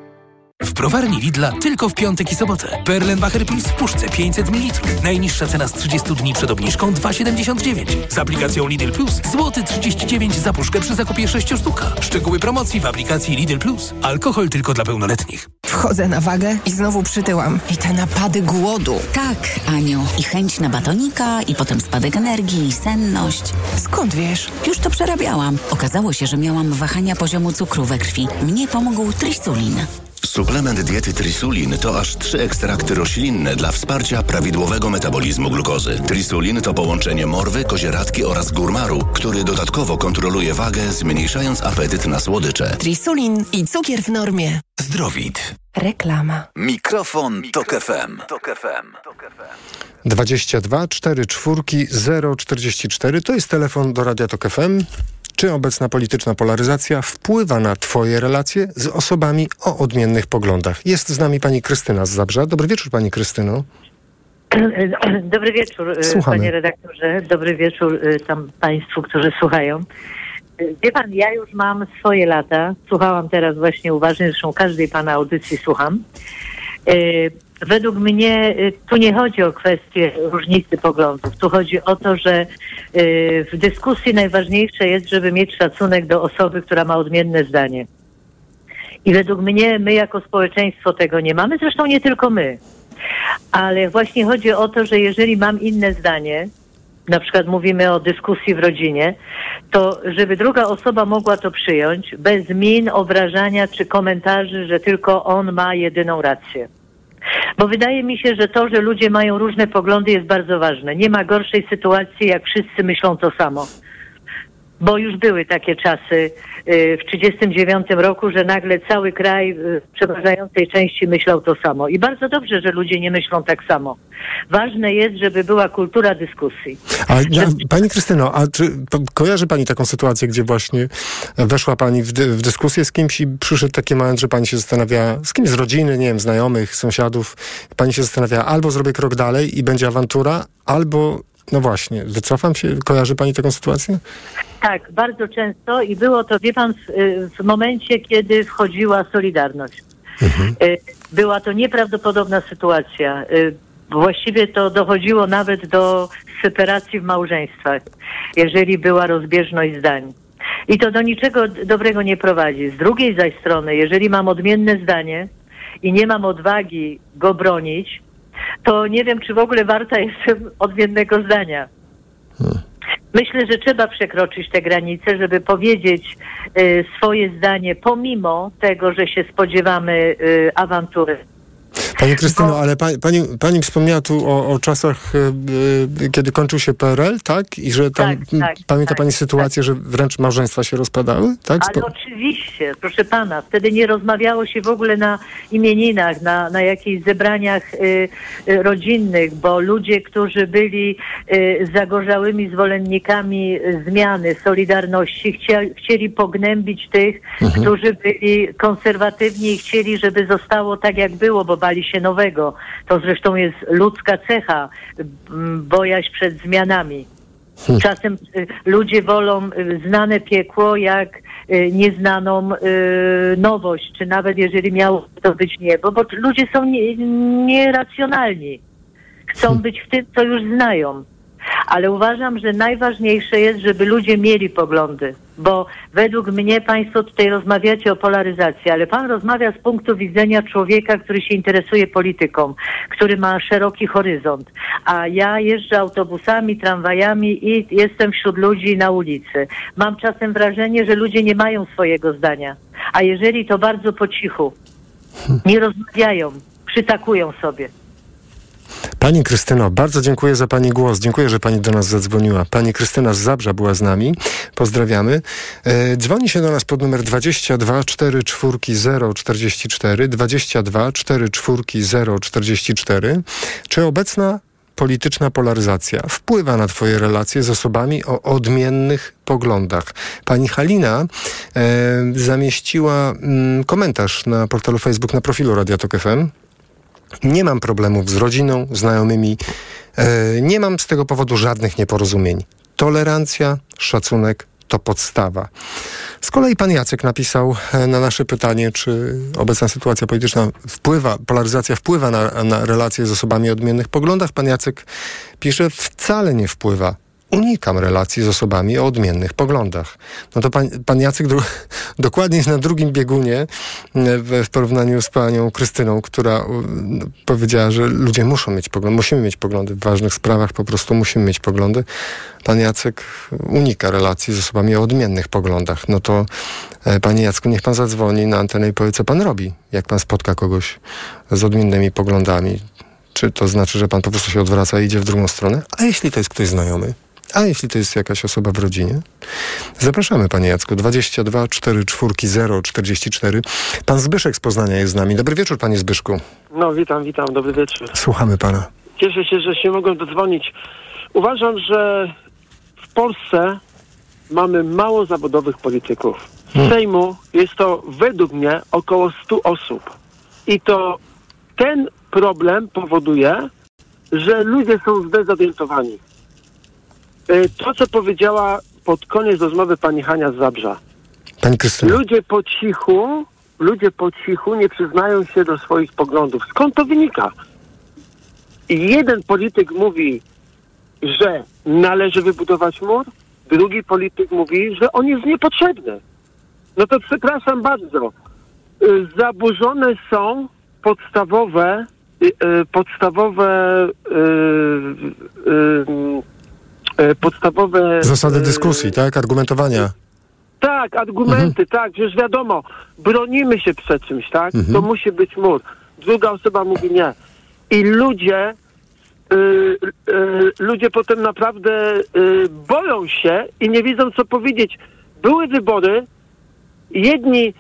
W browarni Lidla tylko w piątek i sobotę. Perlenbacher Plus w puszce 500 ml. Najniższa cena z 30 dni przed obniżką 2,79. Z aplikacją Lidl Plus złoty 39 za puszkę przy zakupie 6 sztuk. Szczegóły promocji w aplikacji Lidl Plus. Alkohol tylko dla pełnoletnich. Wchodzę na wagę i znowu przytyłam. I te napady głodu. Tak, Aniu. I chęć na batonika, i potem spadek energii, i senność. Skąd wiesz? Już to przerabiałam. Okazało się, że miałam wahania poziomu cukru we krwi. Mnie pomógł trisulin. Suplement diety Trisulin to aż trzy ekstrakty roślinne dla wsparcia prawidłowego metabolizmu glukozy. Trisulin to połączenie morwy, kozieradki oraz górmaru, który dodatkowo kontroluje wagę, zmniejszając apetyt na słodycze. Trisulin i cukier w normie. Zdrowit. Reklama. Mikrofon, Tok FM. Tok FM. 22 4 4 044 to jest telefon do Radia Tok FM. Czy obecna polityczna polaryzacja wpływa na Twoje relacje z osobami o odmiennych poglądach? Jest z nami pani Krystyna z Zabrza. Dobry wieczór, pani Krystyno. Dobry wieczór, e, Słuchamy. panie redaktorze. Dobry wieczór e, tam państwu, którzy słuchają. E, wie pan, ja już mam swoje lata. Słuchałam teraz właśnie uważnie, zresztą każdej pana audycji słucham. Według mnie tu nie chodzi o kwestię różnicy poglądów. Tu chodzi o to, że w dyskusji najważniejsze jest, żeby mieć szacunek do osoby, która ma odmienne zdanie. I według mnie my jako społeczeństwo tego nie mamy, zresztą nie tylko my. Ale właśnie chodzi o to, że jeżeli mam inne zdanie, na przykład mówimy o dyskusji w rodzinie, to żeby druga osoba mogła to przyjąć bez min, obrażania czy komentarzy, że tylko on ma jedyną rację. Bo wydaje mi się, że to, że ludzie mają różne poglądy jest bardzo ważne. Nie ma gorszej sytuacji, jak wszyscy myślą to samo bo już były takie czasy w 1939 roku, że nagle cały kraj y, w przeważającej części myślał to samo. I bardzo dobrze, że ludzie nie myślą tak samo. Ważne jest, żeby była kultura dyskusji. A, pani Krystyno, a czy kojarzy Pani taką sytuację, gdzie właśnie weszła Pani w, w dyskusję z kimś i przyszedł taki moment, że Pani się zastanawia, z kimś z rodziny, nie wiem, znajomych, sąsiadów, Pani się zastanawia, albo zrobię krok dalej i będzie awantura, albo no właśnie, wycofam się. Kojarzy Pani taką sytuację? Tak, bardzo często i było to, wie Pan, w, w momencie, kiedy wchodziła Solidarność. Mhm. Y, była to nieprawdopodobna sytuacja. Y, właściwie to dochodziło nawet do separacji w małżeństwach, jeżeli była rozbieżność zdań. I to do niczego dobrego nie prowadzi. Z drugiej zaś strony, jeżeli mam odmienne zdanie i nie mam odwagi go bronić, to nie wiem, czy w ogóle warta jestem odmiennego zdania. Myślę, że trzeba przekroczyć te granice, żeby powiedzieć y, swoje zdanie, pomimo tego, że się spodziewamy y, awantury. Pani Krystyno, ale pani, pani, pani wspomniała tu o, o czasach, y, kiedy kończył się PRL, tak? I że tam, tak, tak, pamięta tak, pani sytuację, tak. że wręcz małżeństwa się rozpadały, tak? Ale oczywiście, proszę pana, wtedy nie rozmawiało się w ogóle na imieninach, na, na jakichś zebraniach y, y, rodzinnych, bo ludzie, którzy byli y, zagorzałymi zwolennikami zmiany, Solidarności, chcieli, chcieli pognębić tych, mhm. którzy byli konserwatywni i chcieli, żeby zostało tak, jak było, bo bali się nowego. To zresztą jest ludzka cecha, bojaźń przed zmianami. Hmm. Czasem y, ludzie wolą y, znane piekło jak y, nieznaną nowość, czy nawet jeżeli miało to być niebo, bo ludzie są nieracjonalni. Chcą hmm. być w tym, co już znają ale uważam, że najważniejsze jest, żeby ludzie mieli poglądy, bo według mnie Państwo tutaj rozmawiacie o polaryzacji, ale Pan rozmawia z punktu widzenia człowieka, który się interesuje polityką, który ma szeroki horyzont, a ja jeżdżę autobusami, tramwajami i jestem wśród ludzi na ulicy. Mam czasem wrażenie, że ludzie nie mają swojego zdania, a jeżeli to bardzo po cichu, nie rozmawiają, przytakują sobie. Pani Krystyno, bardzo dziękuję za Pani głos. Dziękuję, że Pani do nas zadzwoniła. Pani Krystyna z Zabrza była z nami. Pozdrawiamy. E, dzwoni się do nas pod numer 22 44 044 22 44 044. Czy obecna polityczna polaryzacja wpływa na Twoje relacje z osobami o odmiennych poglądach. Pani Halina e, zamieściła mm, komentarz na portalu Facebook na profilu Radio Tok FM. Nie mam problemów z rodziną, znajomymi. E, nie mam z tego powodu żadnych nieporozumień. Tolerancja, szacunek to podstawa. Z kolei pan Jacek napisał e, na nasze pytanie, czy obecna sytuacja polityczna wpływa, polaryzacja wpływa na, na relacje z osobami o odmiennych poglądach. Pan Jacek pisze, wcale nie wpływa unikam relacji z osobami o odmiennych poglądach. No to pan, pan Jacek do, dokładnie jest na drugim biegunie e, w, w, porównaniu z panią Krystyną, która no, powiedziała, że ludzie muszą mieć poglądy, musimy mieć poglądy w ważnych sprawach, po prostu musimy mieć poglądy. Pan Jacek unika relacji z osobami o odmiennych poglądach. No to e, panie Jacku, niech pan zadzwoni na antenę i powie, co pan robi, jak pan spotka kogoś z odmiennymi poglądami. Czy to znaczy, że pan po prostu się odwraca i idzie w drugą stronę? A jeśli to jest ktoś znajomy? A jeśli to jest jakaś osoba w rodzinie? Zapraszamy, panie Jacku. 22 44 44. Pan Zbyszek z Poznania jest z nami. Dobry wieczór, panie Zbyszku. No, witam, witam. Dobry wieczór. Słuchamy pana. Cieszę się, że się mogłem dodzwonić. Uważam, że w Polsce mamy mało zawodowych polityków. W hmm. Sejmu jest to według mnie około 100 osób. I to ten problem powoduje, że ludzie są zdezorientowani. Y, to, co powiedziała pod koniec rozmowy pani Hania z Zabrza. Pani Krystyna. Ludzie po cichu ludzie po cichu nie przyznają się do swoich poglądów. Skąd to wynika? Jeden polityk mówi, że należy wybudować mur, drugi polityk mówi, że on jest niepotrzebny. No to przepraszam bardzo. Y, Zaburzone są podstawowe y, podstawowe podstawowe Zasady y, dyskusji, tak? Argumentowania. tak, argumenty, tak, przecież wiadomo, bronimy się przed czymś, tak? Mhm. To musi być mur. Druga osoba mówi nie. I ludzie, y, y, ludzie potem naprawdę y, boją się i nie wiedzą, co powiedzieć. Były wybory, jedni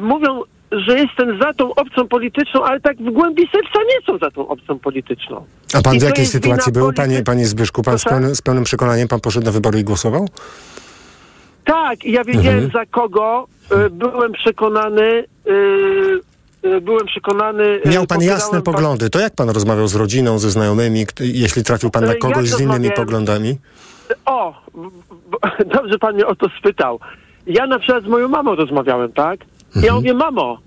mówią, że jestem za tą opcją polityczną, ale tak w głębi serca nie są za tą opcją polityczną. A pan I w jakiej sytuacji był, panie, panie Zbyszku? Pan z pełnym, z pełnym przekonaniem pan poszedł na wybory i głosował? Tak, ja wiedziałem Mhm. za kogo. Y, byłem przekonany. Y, y, byłem przekonany. Miał pan jasne pa- poglądy. To jak pan rozmawiał z rodziną, ze znajomymi, jeśli trafił pan na E, kogoś jak z innymi poglądami? O, dobrze pan mnie o to spytał. Ja na przykład z moją mamą rozmawiałem, tak? Mhm. Ja mówię, mamo,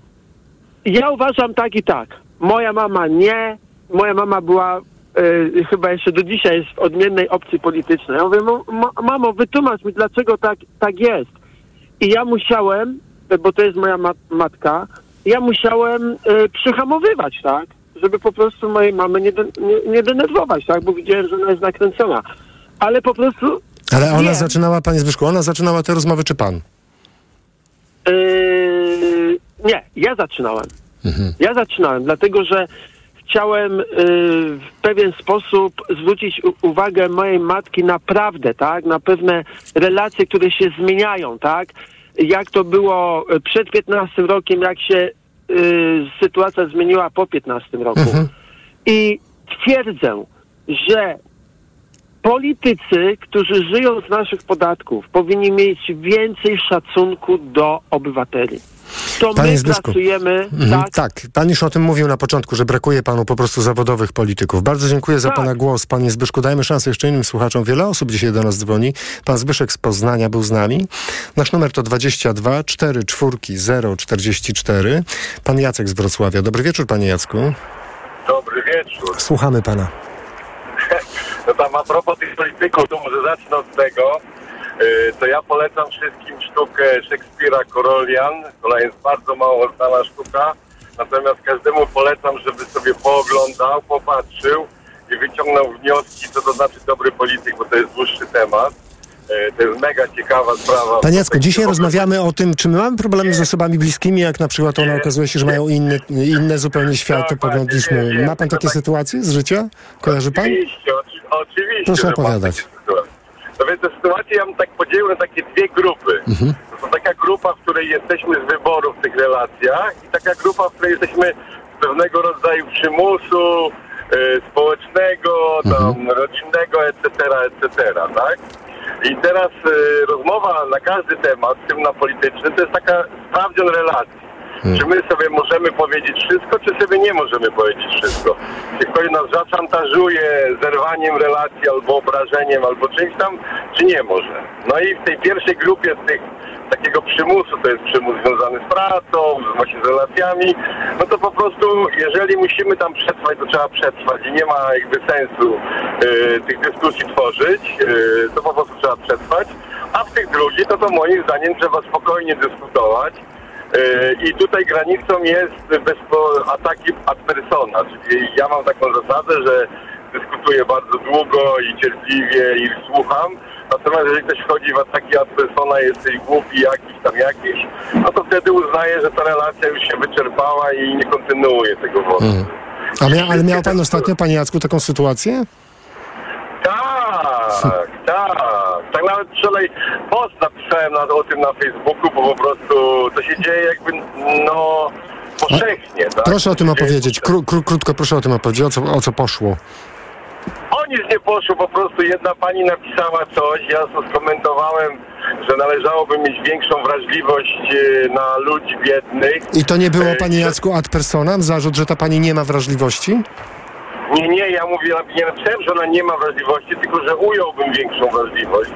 ja uważam tak i tak. Moja mama nie. Moja mama była y, chyba jeszcze do dzisiaj jest w odmiennej opcji politycznej. Ja mówię, "Mo- ma, mamo, wytłumacz mi, dlaczego tak, tak jest. I ja musiałem, y, bo to jest moja mat- matka, ja musiałem y, przyhamowywać, tak? Żeby po prostu mojej mamy nie, de- nie, nie denerwować, tak? Bo widziałem, że ona jest nakręcona. Ale po prostu Ale ona wiem. zaczynała, panie Zbyszku, ona zaczynała te rozmowy, czy pan? Yy, nie, ja zaczynałem. Ja zaczynałem, dlatego że chciałem yy, w pewien sposób zwrócić uwagę mojej matki naprawdę, tak, na pewne relacje, które się zmieniają, tak, jak to było y, przed 15 rokiem, jak się yy, sytuacja zmieniła po 15 roku. I twierdzę, że politycy, którzy żyją z naszych podatków, powinni mieć więcej szacunku do obywateli. To Panie my Zbyszku. pracujemy, Mhm, tak? tak, pan już o tym mówił na początku, że brakuje panu po prostu zawodowych polityków. Bardzo dziękuję za Tak. pana głos, panie Zbyszku. Dajmy szansę jeszcze innym słuchaczom. Wiele osób dzisiaj do nas dzwoni. Pan Zbyszek z Poznania był z nami. Nasz numer to 22 4 4 0 44. Pan Jacek z Wrocławia. Dobry wieczór, panie Jacku. Dobry wieczór. Słuchamy pana. No tam a propos tych polityków, to może zacznę od tego, yy, to ja polecam wszystkim sztukę Szekspira Korolian. Ona jest bardzo mało znana sztuka, natomiast każdemu polecam, żeby sobie pooglądał, popatrzył i wyciągnął wnioski, co to znaczy dobry polityk, bo to jest dłuższy temat. Yy, To jest mega ciekawa sprawa. Panie Jacku, dzisiaj rozmawiamy o tym, czy my mamy problemy z osobami bliskimi, jak na przykład ona okazuje się, że mają inny, inne zupełnie światopogląd niż my. Ma pan takie sytuacje z życia? Kojarzy pan? Oczywiście, oczy, oczywiście. Proszę opowiadać. No więc te sytuacje ja bym tak podzielił na takie dwie grupy. Mhm. To są taka grupa, w której jesteśmy z wyboru w tych relacjach i taka grupa, w której jesteśmy z pewnego rodzaju przymusu e, społecznego, tam, rodzinnego, etc., etc., tak? I teraz e, rozmowa na każdy temat, w tym na polityczny, to jest taka sprawdzian relacji. Czy my sobie możemy powiedzieć wszystko, czy sobie nie możemy powiedzieć wszystko? Czy ktoś nas zaszantażuje zerwaniem relacji, albo obrażeniem, albo czymś tam, czy nie może? No i w tej pierwszej grupie tych takiego przymusu, to jest przymus związany z pracą, właśnie z relacjami, no to po prostu, jeżeli musimy tam przetrwać, to trzeba przetrwać i nie ma jakby sensu y, tych dyskusji tworzyć, y, to po prostu trzeba przetrwać. A w tych drugich, to to moim zdaniem trzeba spokojnie dyskutować. Y, I tutaj granicą jest bezpo, ataki ad persona, czyli ja mam taką zasadę, że dyskutuję bardzo długo i cierpliwie i słucham, natomiast jeżeli ktoś wchodzi w ataki ad persona, jesteś głupi jakiś tam jakiś, no to wtedy uznaję, że ta relacja już się wyczerpała i nie kontynuuję tego wątku. Mia, ale miał pan ostatnio, panie Jacku, taką sytuację? Tak, tak. Tak nawet wczoraj post napisałem na, o tym na Facebooku, bo po prostu to się dzieje jakby, no, powszechnie, tak? Proszę o tym opowiedzieć. Kró, kró, krótko proszę o tym opowiedzieć, o co, o co poszło. O nic nie poszło, po prostu jedna pani napisała coś, ja to skomentowałem, że należałoby mieć większą wrażliwość e, na ludzi biednych. I to nie było, E, panie Jacku, ad personam? Zarzut, że ta pani nie ma wrażliwości? Nie, nie, ja mówię, ja napisałem, że ona nie ma wrażliwości, tylko że ująłbym większą wrażliwość.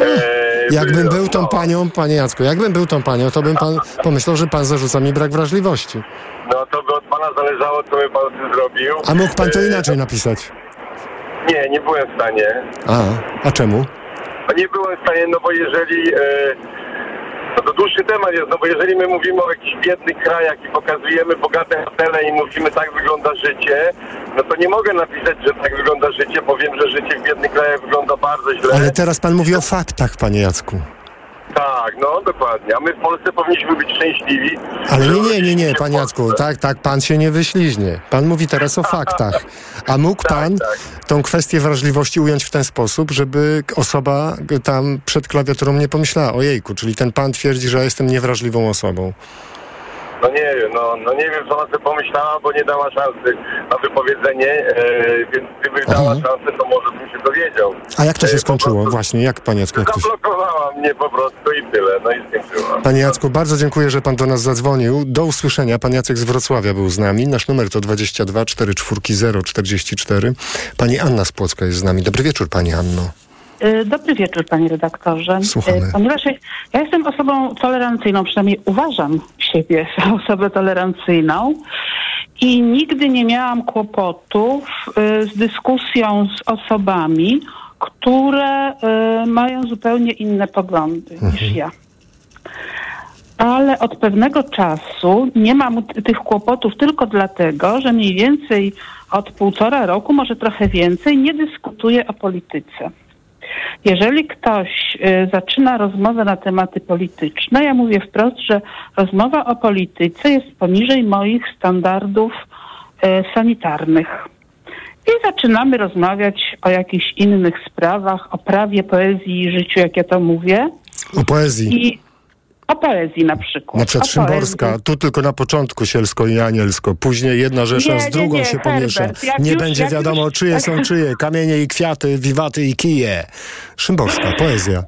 E, Jakbym by- był tą no. panią, panie Jacku, jakbym był tą panią, to bym pan pomyślał, że pan zarzuca mi brak wrażliwości. No to by od pana zależało, co by pan z tym zrobił. A mógł pan to E, inaczej napisać? Nie, nie byłem w stanie. A, a czemu? Nie byłem w stanie, no bo jeżeli... E, no to dłuższy temat jest, no bo jeżeli my mówimy o jakichś biednych krajach i pokazujemy bogate hotele i mówimy tak wygląda życie, no to nie mogę napisać, że tak wygląda życie, bo wiem, że życie w biednych krajach wygląda bardzo źle. Ale teraz pan mówi o faktach, panie Jacku. Tak, no dokładnie. A my w Polsce powinniśmy być szczęśliwi. Ale nie, nie, nie, nie, panie Jacku, tak, tak, pan się nie wyśliźnie. Pan mówi teraz o faktach. A mógł pan tą kwestię wrażliwości ująć w ten sposób, żeby osoba tam przed klawiaturą nie pomyślała, ojejku, czyli ten pan twierdzi, że jestem niewrażliwą osobą. No nie wiem, no, no nie wiem, co ona sobie pomyślała, bo nie dała szansy na wypowiedzenie, e, więc gdyby dała szansę, to może bym się dowiedział. A jak to E, się po skończyło? Właśnie, jak panie Jacku, jak to się... Zablokowała mnie po prostu i tyle, no i skończyła. Panie Jacku, bardzo dziękuję, że pan do nas zadzwonił. Do usłyszenia. Pan Jacek z Wrocławia był z nami. Nasz numer to 22 44 044. Pani Anna z Płocka jest z nami. Dobry wieczór, pani Anno. Y, Dobry wieczór, panie redaktorze. Słuchamy. Y, Ponieważ ja- jestem osobą tolerancyjną, przynajmniej uważam siebie za osobę tolerancyjną i nigdy nie miałam kłopotów y, z dyskusją z osobami, które mają zupełnie inne poglądy niż ja. Ale od pewnego czasu nie mam tych kłopotów tylko dlatego, że mniej więcej od półtora roku, może trochę więcej, nie dyskutuję o polityce. Jeżeli ktoś y, zaczyna rozmowę na tematy polityczne, ja mówię wprost, że rozmowa o polityce jest poniżej moich standardów y, sanitarnych. I zaczynamy rozmawiać o jakichś innych sprawach, o prawie, poezji i życiu, jak ja to mówię. O poezji. I o poezji na przykład. Na przykład Szymborska, tu tylko na początku sielsko i anielsko, później jedna rzesza Nie, z nie, drugą nie, się Herbert, pomiesza. nie już- będzie wiadomo, już- czyje są czyje, kamienie i kwiaty, wiwaty i kije. Szymborska, poezja.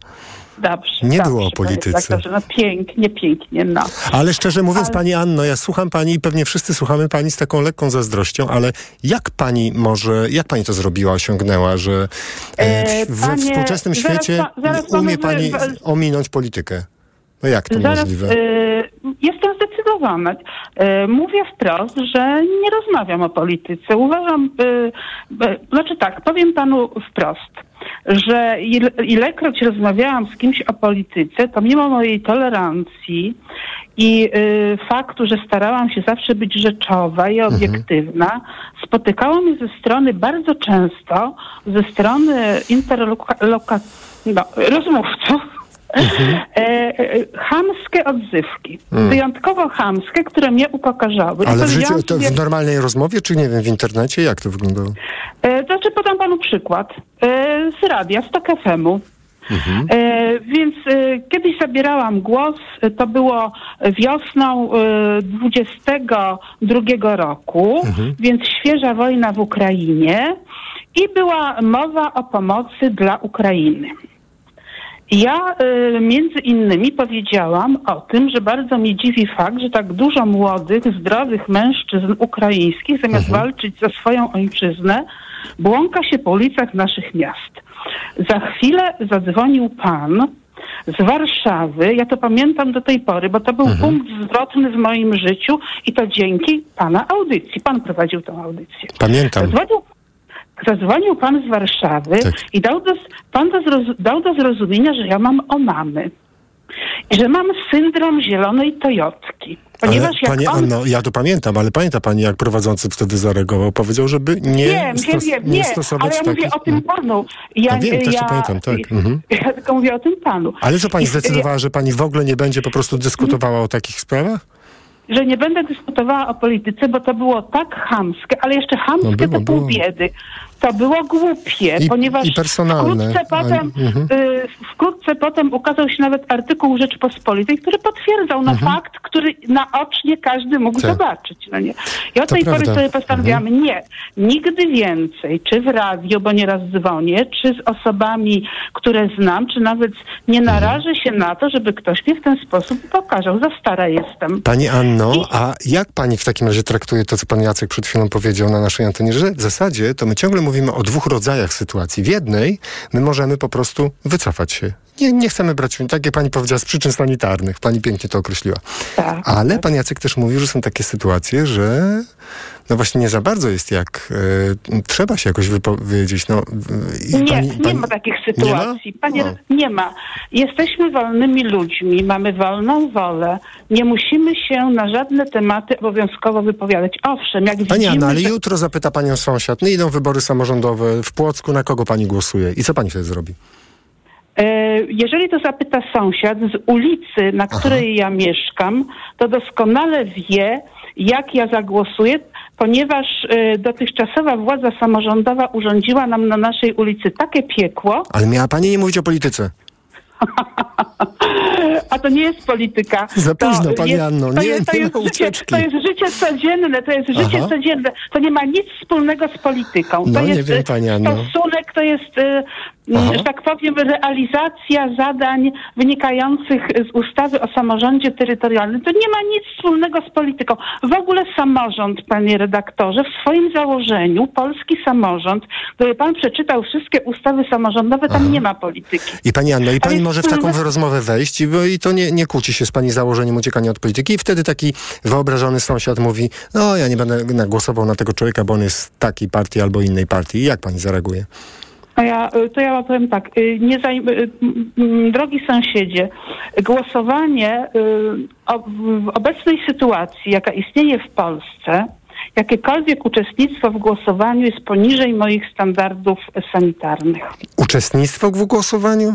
Dobrze. Nie dobrze, było o polityce. redaktorze. No pięknie, pięknie, no. Ale szczerze mówiąc, Ale- pani Anno, ja słucham pani i pewnie wszyscy słuchamy pani z taką lekką zazdrością, ale jak pani może, jak pani to zrobiła, osiągnęła, że e, w, panie, współczesnym zaraz świecie pa- zaraz umie pani ominąć politykę? No jak to Zaraz, możliwe? y, jestem zdecydowana. Y, mówię wprost, że nie rozmawiam o polityce. Uważam, y, y, znaczy tak, powiem panu wprost, że ile, ilekroć rozmawiałam z kimś o polityce, to mimo mojej tolerancji i y, faktu, że starałam się zawsze być rzeczowa i obiektywna, spotykało mnie ze strony bardzo często, ze strony interloka, no, rozmówców, e, e, chamskie odzywki. Hmm. Wyjątkowo chamskie, które mnie upokarzały. Ale w życiu, to w normalnej rozmowie, czy nie wiem, w internecie? Jak to wyglądało? E, znaczy podam panu przykład. E, z radia, z TOK FM-u. E, więc e, kiedyś zabierałam głos, e, to było wiosną e, 22 roku, więc świeża wojna w Ukrainie i była mowa o pomocy dla Ukrainy. Ja y, między innymi powiedziałam o tym, że bardzo mnie dziwi fakt, że tak dużo młodych, zdrowych mężczyzn ukraińskich, zamiast walczyć za swoją ojczyznę, błąka się po ulicach naszych miast. Za chwilę zadzwonił pan z Warszawy, ja to pamiętam do tej pory, bo to był punkt zwrotny w moim życiu i to dzięki pana audycji. Pan prowadził tę audycję. Pamiętam. Zadzwonił, zadzwonił pan z Warszawy Tak. i dał do, pan do dał do zrozumienia, że ja mam omamy. I że mam syndrom zielonej Tojotki. Ponieważ ale, jak pani on... Anno, ja to pamiętam, ale pamięta pani, jak prowadzący wtedy zareagował? Powiedział, żeby nie, wiem, stos- wiem, nie nie, stosować ale ja mówię takich... o tym panu. Ja, wiem, też ja, pamiętam, tak. Mhm. Ja tylko mówię o tym panu. Ale co pani I- zdecydowała, że pani w ogóle nie będzie po prostu dyskutowała o takich sprawach? że nie będę dyskutowała o polityce, bo to było tak chamskie, ale jeszcze chamskie No było, to pół biedy. To było głupie, I- ponieważ i. Wkrótce, A- potem, mhm. y, wkrótce potem ukazał się nawet artykuł Rzeczypospolitej, który potwierdzał no, fakt, który naocznie każdy mógł Mhm. Tak. zobaczyć. No nie? I od To tej pory prawda. sobie postanowiłam, nie, nigdy więcej, czy w radiu, bo nieraz dzwonię, czy z osobami, które znam, czy nawet nie Mhm. narażę się na to, żeby ktoś mnie w ten sposób pokazał. Za stara jestem. Pani Anno, a jak pani w takim razie traktuje to, co pan Jacek przed chwilą powiedział na naszej antenie, że w zasadzie to my ciągle mówimy o dwóch rodzajach sytuacji. W jednej my możemy po prostu wycofać się. Nie, nie chcemy brać, tak jak pani powiedziała, z przyczyn sanitarnych. Pani pięknie to określiła. Tak. Ale pan Jacek też mówił, że są takie sytuacje, że no właśnie nie za bardzo jest jak e, trzeba się jakoś wypowiedzieć. No, Nie, pani- nie pani- ma takich Nie sytuacji. Panie, No. nie ma. Jesteśmy wolnymi ludźmi, mamy wolną wolę. Nie musimy się na żadne tematy obowiązkowo wypowiadać. Owszem, jak Pani widzimy, Anna, ale że- jutro zapyta panią sąsiad, no idą wybory samorządowe w Płocku, na kogo pani głosuje? I co pani wtedy zrobi? E, Jeżeli to zapyta sąsiad z ulicy, na której ja mieszkam, to doskonale wie, jak ja zagłosuję, ponieważ e, dotychczasowa władza samorządowa urządziła nam na naszej ulicy takie piekło, Ale miała pani nie mówić o polityce. A to nie jest polityka. Za To późno, pani jest, Anno, To nie- jest, to, nie jest ma życie, to jest życie codzienne, to jest życie Aha. codzienne. To nie ma nic wspólnego z polityką. No, to nie jest wiem, Anno. stosunek, to jest, e, Aha. m, że tak powiem, realizacja zadań wynikających z ustawy o samorządzie terytorialnym. To nie ma nic wspólnego z polityką. W ogóle samorząd, panie redaktorze, w swoim założeniu, polski samorząd, gdyby pan przeczytał wszystkie ustawy samorządowe, tam nie ma polityki. I pani Anno, i pani może w taką wspólne- rozmowę wejść i, i to nie, nie kłóci się z pani założeniem uciekania od polityki i wtedy taki wyobrażony sąsiad mówi, no ja nie będę głosował na tego człowieka, bo on jest takiej partii albo innej partii. I jak pani zareaguje? A ja, y, to ja powiem tak, y, nie y, drogi sąsiedzie, głosowanie w obecnej sytuacji, jaka istnieje w Polsce, jakiekolwiek uczestnictwo w głosowaniu jest poniżej moich standardów sanitarnych. Uczestnictwo w głosowaniu?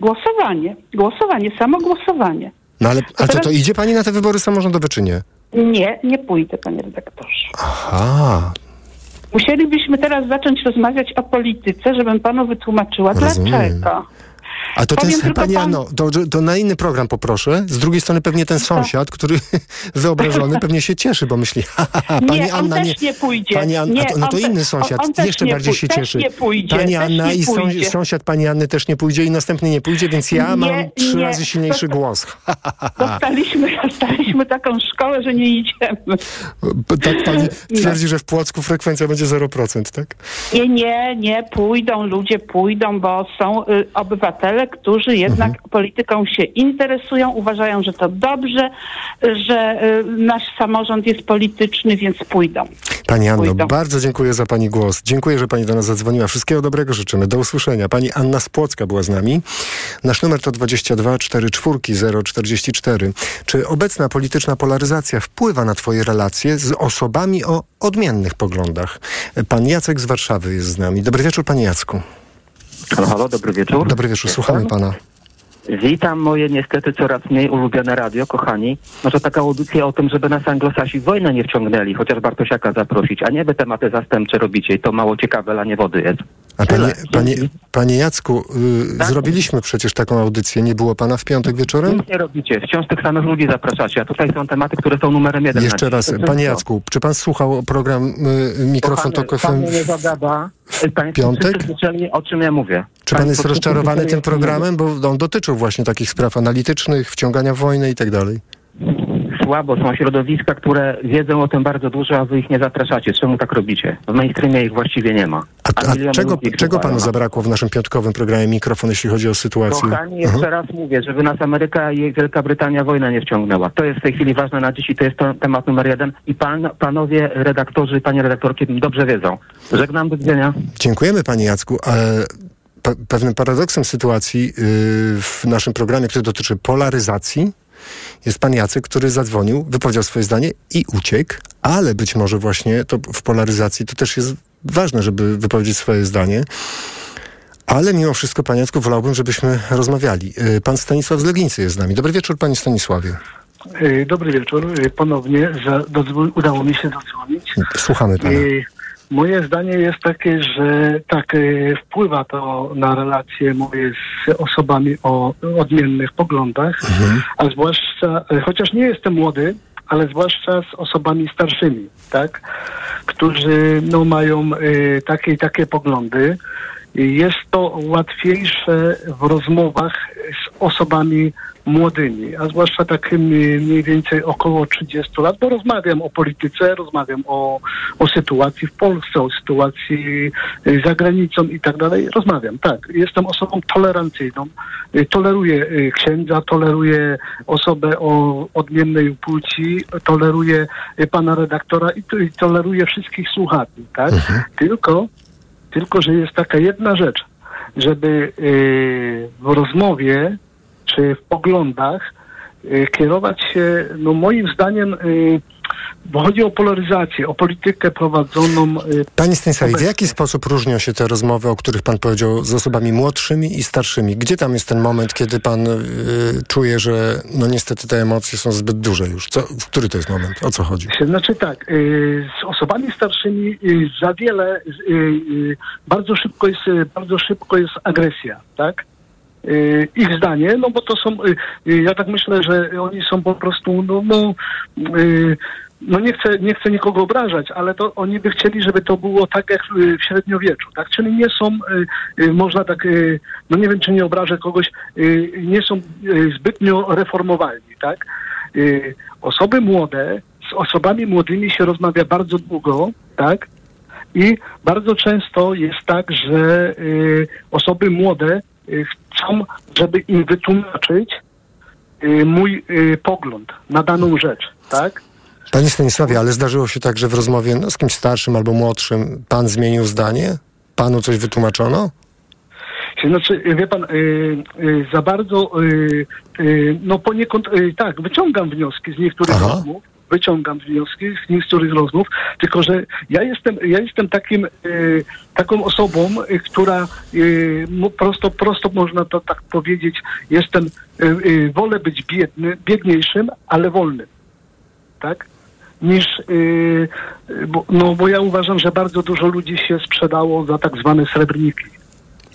Głosowanie, głosowanie, samo głosowanie. No ale, ale to, to idzie pani na te wybory samorządowe, czy nie? Nie, nie pójdę, panie redaktorze. Aha, Musielibyśmy teraz zacząć rozmawiać o polityce, żebym panu wytłumaczyła Rozumiem. dlaczego. A to Powiem ten, tylko pani pan- Anno, to, to na inny program poproszę. Z drugiej strony pewnie ten sąsiad, który wyobrażony pewnie się cieszy, bo myśli, ha, ha, ha pani nie, Anna też nie, pójdzie. Pani Anna, nie, to, no to inny sąsiad, on, jeszcze nie bardziej się cieszy. Nie pójdzie, pani Anna nie i pójdzie. sąsiad pani Anny też nie pójdzie i następny nie pójdzie, więc ja Nie, mam trzy nie. razy silniejszy głos. Dostaliśmy, dostaliśmy taką szkołę, że nie idziemy. tak pani twierdzi, że w Płocku frekwencja będzie 0%, tak? Nie, nie, nie, pójdą, ludzie pójdą, bo są y, obywatele, którzy jednak Mhm. polityką się interesują, uważają, że to dobrze, że y, nasz samorząd jest polityczny, więc pójdą. Pani Anno, Pójdą. bardzo dziękuję za Pani głos. Dziękuję, że Pani do nas zadzwoniła. Wszystkiego dobrego życzymy. Do usłyszenia. Pani Anna z Płocka była z nami. Nasz numer to 22 44 044. Czy obecna polityczna polaryzacja wpływa na Twoje relacje z osobami o odmiennych poglądach? Pan Jacek z Warszawy jest z nami. Dobry wieczór, Panie Jacku. Halo, halo, dobry wieczór. Dobry wieczór, słuchamy Pana. Witam moje niestety coraz mniej ulubione radio, kochani. Może taka audycja o tym, żeby nas anglosasi w wojnę nie wciągnęli, chociaż Bartosiaka zaprosić, a nie by tematy zastępcze robicie i to mało ciekawe, lanie wody jest. A panie, panie, panie Jacku, y, zrobiliśmy przecież taką audycję. Nie było Pana w piątek wieczorem? Nic nie robicie, wciąż tych samych ludzi zapraszacie, a tutaj są tematy, które są numerem jeden. Jeszcze raz. Panie Jacku, czy Pan słuchał program y, Mikrofon Kochany, Tok Pan FM? mnie nie zagada. Państwo piątek? słyszeli, o czym ja mówię. Czy Pan jest rozczarowany tym programem? Bo on dotyczył właśnie takich spraw analitycznych, wciągania w wojnę i tak dalej. Słabo, są środowiska, które wiedzą o tym bardzo dużo, a wy ich nie zapraszacie. Czemu tak robicie? W mainstreamie ich właściwie nie ma. A, a miliony czego, czego. Panu zabrakło w naszym piątkowym programie Mikrofon, jeśli chodzi o sytuację? Kochani, jeszcze Mhm. raz mówię, żeby nas Ameryka i Wielka Brytania wojna nie wciągnęła. To jest w tej chwili ważne na dziś i to jest to, temat numer jeden. I pan, panowie redaktorzy, panie redaktorki dobrze wiedzą. Żegnam, do widzenia. Dziękujemy Panie Jacku. E, pe- pewnym paradoksem sytuacji y, w naszym programie, który dotyczy polaryzacji, jest Pan Jacek, który zadzwonił, wypowiedział swoje zdanie i uciekł, ale być może właśnie to w polaryzacji to też jest ważne, żeby wypowiedzieć swoje zdanie. Ale mimo wszystko, Panie Jacku, wolałbym, żebyśmy rozmawiali. Y, Pan Stanisław z Legnicy jest z nami. Dobry wieczór, Panie Stanisławie. E, Dobry wieczór. E, Ponownie udało mi się dodzwonić. Słuchamy Pana. Moje zdanie jest takie, że tak, y, wpływa to na relacje moje z osobami o odmiennych poglądach, a zwłaszcza, y, chociaż nie jestem młody, ale zwłaszcza z osobami starszymi, tak, którzy no, mają y, takie i takie poglądy. Jest to łatwiejsze w rozmowach z osobami młodymi, a zwłaszcza takimi mniej więcej około 30 lat, bo rozmawiam o polityce, rozmawiam o, o sytuacji w Polsce, o sytuacji za granicą i tak dalej. Rozmawiam, tak. Jestem osobą tolerancyjną. Toleruję y, księdza, toleruję osobę o odmiennej płci, toleruję y, pana redaktora i, to- i toleruję wszystkich słuchaczy, tak? Tylko tylko, że jest taka jedna rzecz, żeby y, w rozmowie czy w poglądach kierować się, no moim zdaniem, y, bo chodzi o polaryzację, o politykę prowadzoną. y, Panie Stanisławie, w jaki sposób różnią się te rozmowy, o których pan powiedział, z osobami młodszymi i starszymi? Gdzie tam jest ten moment, kiedy pan y, czuje, że no niestety te emocje są zbyt duże już? Co, w który to jest moment? O co chodzi? Znaczy tak, y, z osobami starszymi y, za wiele, y, y, bardzo szybko jest, y, bardzo szybko jest agresja, tak? Y, Ich zdanie, no bo to są, y, y, ja tak myślę, że oni są po prostu, no, no, no nie chcę, nie chcę nikogo obrażać, ale to oni by chcieli, żeby to było tak jak w średniowieczu, tak? Czyli nie są, można tak, no nie wiem, czy nie obrażę kogoś, nie są zbytnio reformowalni, tak? Osoby młode, z osobami młodymi się rozmawia bardzo długo, tak? I bardzo często jest tak, że osoby młode chcą, żeby im wytłumaczyć y, mój y, pogląd na daną rzecz, tak? Panie Stanisławie, ale zdarzyło się tak, że w rozmowie no, z kimś starszym albo młodszym pan zmienił zdanie? Panu coś wytłumaczono? Znaczy, wie pan, y, y, za bardzo, y, y, no poniekąd, y, tak, wyciągam wnioski z niektórych rozmów, wyciągam wnioski z niektórych rozmów, tylko że ja jestem, ja jestem takim, y, taką osobą, y, która y, prosto, prosto można to tak powiedzieć, jestem, wolę być biedny, biedniejszym, ale wolnym, tak? Niż, bo, no bo ja uważam, że bardzo dużo ludzi się sprzedało za tak zwane srebrniki.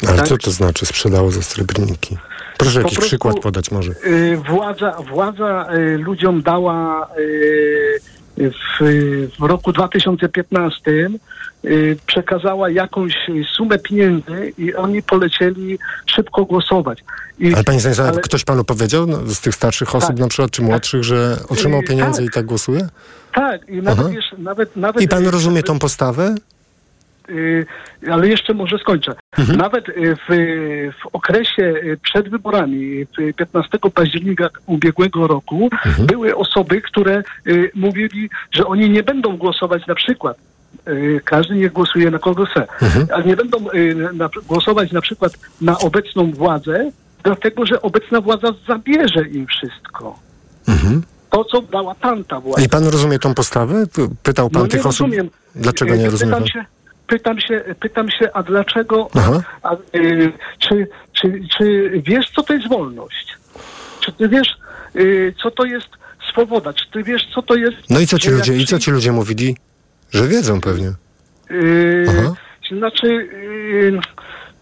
Ale Tak. co to znaczy sprzedało za srebrniki? Proszę Po jakiś prostu- przykład podać może. Y, władza, władza y, ludziom dała y, w, w roku 2015 y, przekazała jakąś sumę pieniędzy i oni polecieli szybko głosować. I, Ale panie Stanisławie, ale- ktoś panu powiedział no, z tych starszych osób Tak. na przykład, czy młodszych, że otrzymał pieniądze tak. i tak głosuje? Tak, i nawet, nawet, nawet I pan rozumie tą postawę? Y, ale jeszcze może skończę. Mhm. Nawet y, w, w okresie y, przed wyborami, w 15 października ubiegłego roku, Mhm. były osoby, które mówili, że oni nie będą głosować na przykład. Każdy nie głosuje na kogo chce, Mhm. ale nie będą na, głosować na przykład na obecną władzę, dlatego że obecna władza zabierze im wszystko. To, co dała tamta władza. Mhm. I pan rozumie tą postawę? Pytał pan No tych osób. rozumiem. Dlaczego nie rozumie się, pytam się, pytam się, a dlaczego, a, y, czy, czy, czy wiesz, co to jest wolność? Czy ty wiesz, y, co to jest swoboda? Czy ty wiesz, co to jest... No i co ci ludzie, i co ci ludzie mówili? Że wiedzą pewnie. Yy, znaczy, yy,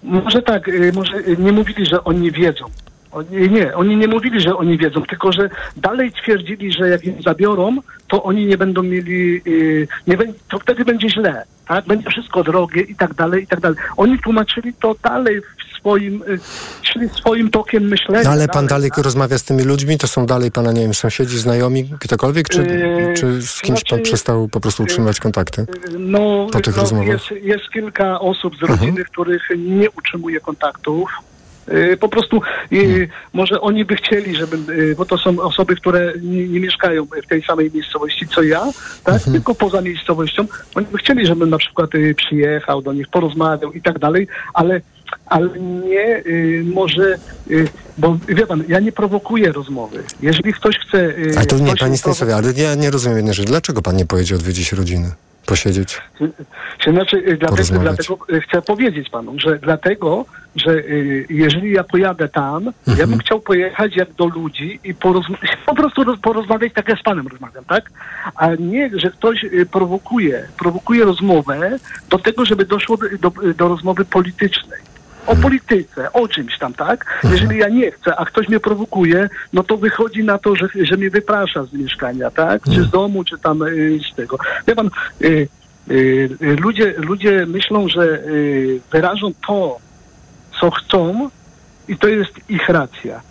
może tak, yy, może nie mówili, że oni wiedzą. Oni, nie, oni nie mówili, że oni wiedzą, tylko że dalej twierdzili, że jak im zabiorą, to oni nie będą mieli, yy, nie to wtedy będzie źle, tak? Będzie wszystko drogie i tak dalej, i tak dalej. Oni tłumaczyli to dalej w swoim, yy, szli swoim tokiem myślenia. No ale pan dalej, dalej rozmawia z tymi ludźmi? To są dalej pana, nie wiem, sąsiedzi, znajomi, ktokolwiek? Czy, Yy, czy z kimś pan znaczy, przestał po prostu utrzymywać kontakty? No, po tych no rozmowach? jest, jest kilka osób z Mhm. rodziny, których nie utrzymuje kontaktów. Y, Po prostu y, Hmm. może oni by chcieli, żeby, y, bo to są osoby, które nie, nie mieszkają w tej samej miejscowości co ja, tak? Mhm. tylko poza miejscowością. Oni by chcieli, żebym na przykład przyjechał do nich, porozmawiał i tak dalej, ale, ale nie y, może, y, bo wie pan, ja nie prowokuję rozmowy. Jeżeli ktoś chce... y, Ale to nie, panie Stanisławie, ale ja nie rozumiem jednej rzeczy. Dlaczego pan nie pojedzie odwiedzić rodziny? Posiedzieć? Znaczy, y, dlatego, dlatego y, chcę powiedzieć panu, że dlatego, że y, jeżeli ja pojadę tam, ja Mhm. bym chciał pojechać jak do ludzi i po prostu roz- porozmawiać tak jak z panem rozmawiam, tak? A nie, że ktoś prowokuje, prowokuje rozmowę do tego, żeby doszło do, do, do rozmowy politycznej. O polityce, o czymś tam, tak? Jeżeli ja nie chcę, a ktoś mnie prowokuje, no to wychodzi na to, że, że mnie wyprasza z mieszkania, tak? Czy z domu, czy tam y, z tego. Wie pan, y, y, y, ludzie, ludzie myślą, że y, wyrażą to, co chcą i to jest ich racja.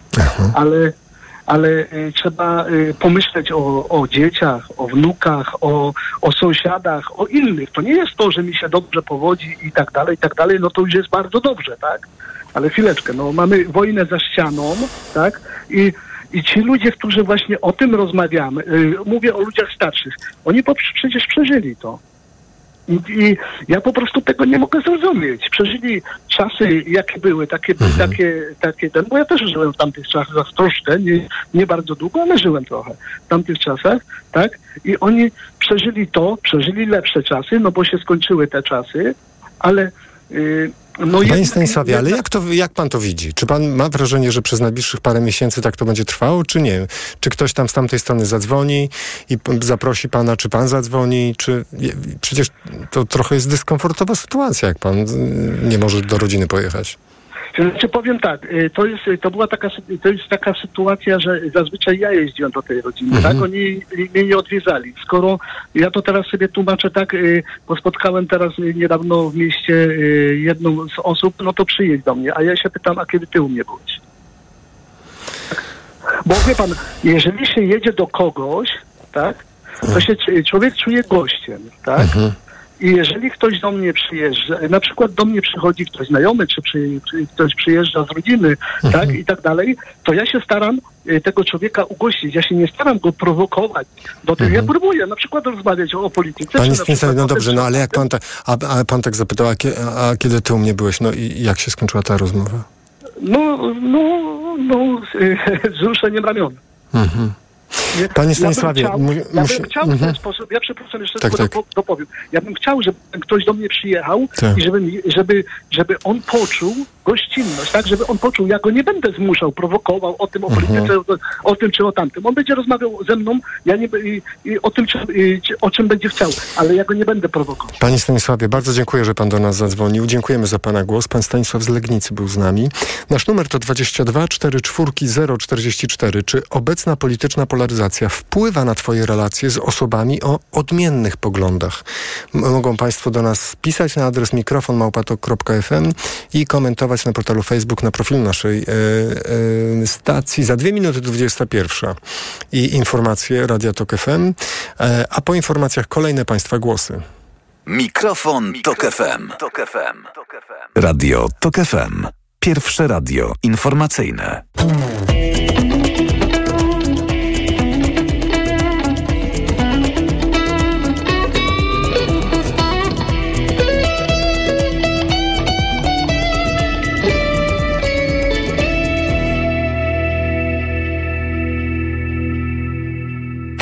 Ale, ale y, trzeba y, pomyśleć o, o dzieciach, o wnukach, o, o sąsiadach, o innych. To nie jest to, że mi się dobrze powodzi i tak dalej, i tak dalej, no to już jest bardzo dobrze, tak? Ale chwileczkę, no mamy wojnę za ścianą, tak? I, i ci ludzie, którzy właśnie o tym rozmawiamy, y, mówię o ludziach starszych, oni przecież przeżyli to. I, I ja po prostu tego nie mogę zrozumieć. Przeżyli czasy, jakie były, takie, takie, takie ten, bo ja też żyłem w tamtych czasach troszkę, nie, nie bardzo długo, ale żyłem trochę w tamtych czasach, tak? I oni przeżyli to, przeżyli lepsze czasy, no bo się skończyły te czasy, ale no Panie jednak- Stanisławie, ale jak, to, jak pan to widzi? Czy pan ma wrażenie, że przez najbliższych parę miesięcy tak to będzie trwało, czy nie? Czy ktoś tam z tamtej strony zadzwoni i zaprosi pana, czy pan zadzwoni? Czy... Przecież to trochę jest dyskomfortowa sytuacja, jak pan y, nie może do rodziny pojechać. Znaczy powiem tak, y, to jest, y, to była taka, to jest taka sytuacja, że zazwyczaj ja jeździłem do tej rodziny, Mhm. tak? Oni mnie nie odwiedzali. Skoro ja to teraz sobie tłumaczę tak, y, bo spotkałem teraz niedawno w mieście jedną z osób, no to przyjedź do mnie, a ja się pytam, a kiedy ty u mnie byłeś? Bo wie pan, jeżeli się jedzie do kogoś, tak, to się c- człowiek czuje gościem, tak? I jeżeli ktoś do mnie przyjeżdża, na przykład do mnie przychodzi ktoś znajomy, czy, przy, czy ktoś przyjeżdża z rodziny, tak, i tak dalej, to ja się staram y, tego człowieka ugościć. Ja się nie staram go prowokować do tego. Ja próbuję na przykład rozmawiać o, o polityce. Panie przykład no dobrze, no ale jak pan, tak, a, a pan tak zapytał, a, a kiedy ty u mnie byłeś? No i jak się skończyła ta rozmowa? No, no, no, z, z wzruszeniem ramion. Mhm. Nie? Panie Stanisławie, ja bym chciał, ja musi- bym chciał w mhm. ten sposób, ja przepraszam jeszcze Tak, tak. dopo- dopowiem. Ja bym chciał, żeby ktoś do mnie przyjechał Tak. i żeby, żeby, żeby on poczuł gościnność, tak? Żeby on poczuł, ja go nie będę zmuszał, prowokował o tym, o Mhm. polityce, o, o tym czy o tamtym. On będzie rozmawiał ze mną, ja nie, i, i o tym, czy, i, o czym będzie chciał, ale ja go nie będę prowokował. Panie Stanisławie, bardzo dziękuję, że pan do nas zadzwonił. Dziękujemy za pana głos. Pan Stanisław z Legnicy był z nami. Nasz numer to 22 44 044. Czy obecna polityczna polaryzacja wpływa na twoje relacje z osobami o odmiennych poglądach? M- mogą państwo do nas pisać na adres mikrofonmałpatok.fm i komentować na portalu Facebook na profilu naszej e, e, stacji. Za dwie minuty 21 i informacje Radia Tok FM, e, a po informacjach kolejne państwa głosy. Mikrofon, Tok FM. Radio Tok FM. Pierwsze radio informacyjne.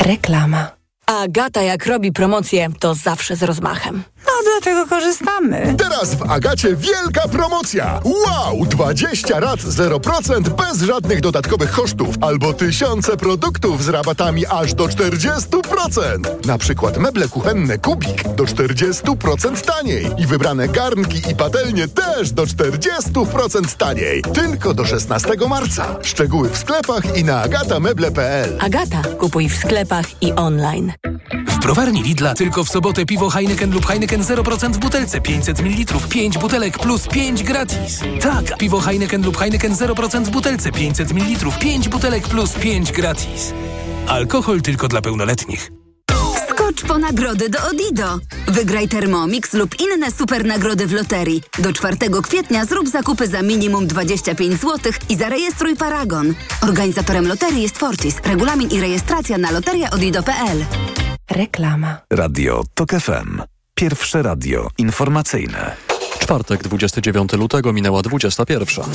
Reklama. Agata jak robi promocję, to zawsze z rozmachem. No, dlatego korzystamy. Teraz w Agacie wielka promocja! Wow! 20 rat 0% bez żadnych dodatkowych kosztów albo tysiące produktów z rabatami aż do 40%. Na przykład meble kuchenne Kubik do 40% taniej i wybrane garnki i patelnie też do 40% taniej. Tylko do 16 marca. Szczegóły w sklepach i na agatameble.pl. Agata, kupuj w sklepach i online. W browarni Lidla tylko w sobotę piwo Heineken lub Heineken 0% w butelce 500 ml, 5 butelek plus 5 gratis. Tak, piwo Heineken lub Heineken 0% w butelce 500 ml, 5 butelek plus 5 gratis. Alkohol tylko dla pełnoletnich. Skocz po nagrody do Odido. Wygraj Thermomix lub inne super nagrody w loterii. Do 4 kwietnia zrób zakupy za minimum 25 zł i zarejestruj Paragon. Organizatorem loterii jest Fortis. Regulamin i rejestracja na loteriaodido.pl. Reklama. Radio Tok FM. Pierwsze radio informacyjne. Czwartek, 29 lutego, minęła 21.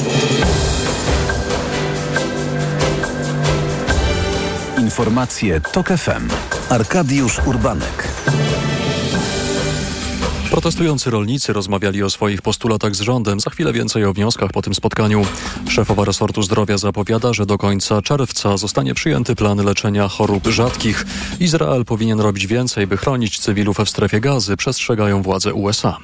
Informacje Tok FM. Arkadiusz Urbanek. Protestujący rolnicy rozmawiali o swoich postulatach z rządem. Za chwilę więcej o wnioskach po tym spotkaniu. Szefowa resortu zdrowia zapowiada, że do końca czerwca zostanie przyjęty plan leczenia chorób rzadkich. Izrael powinien robić więcej, by chronić cywilów w strefie gazy, przestrzegają władze USA.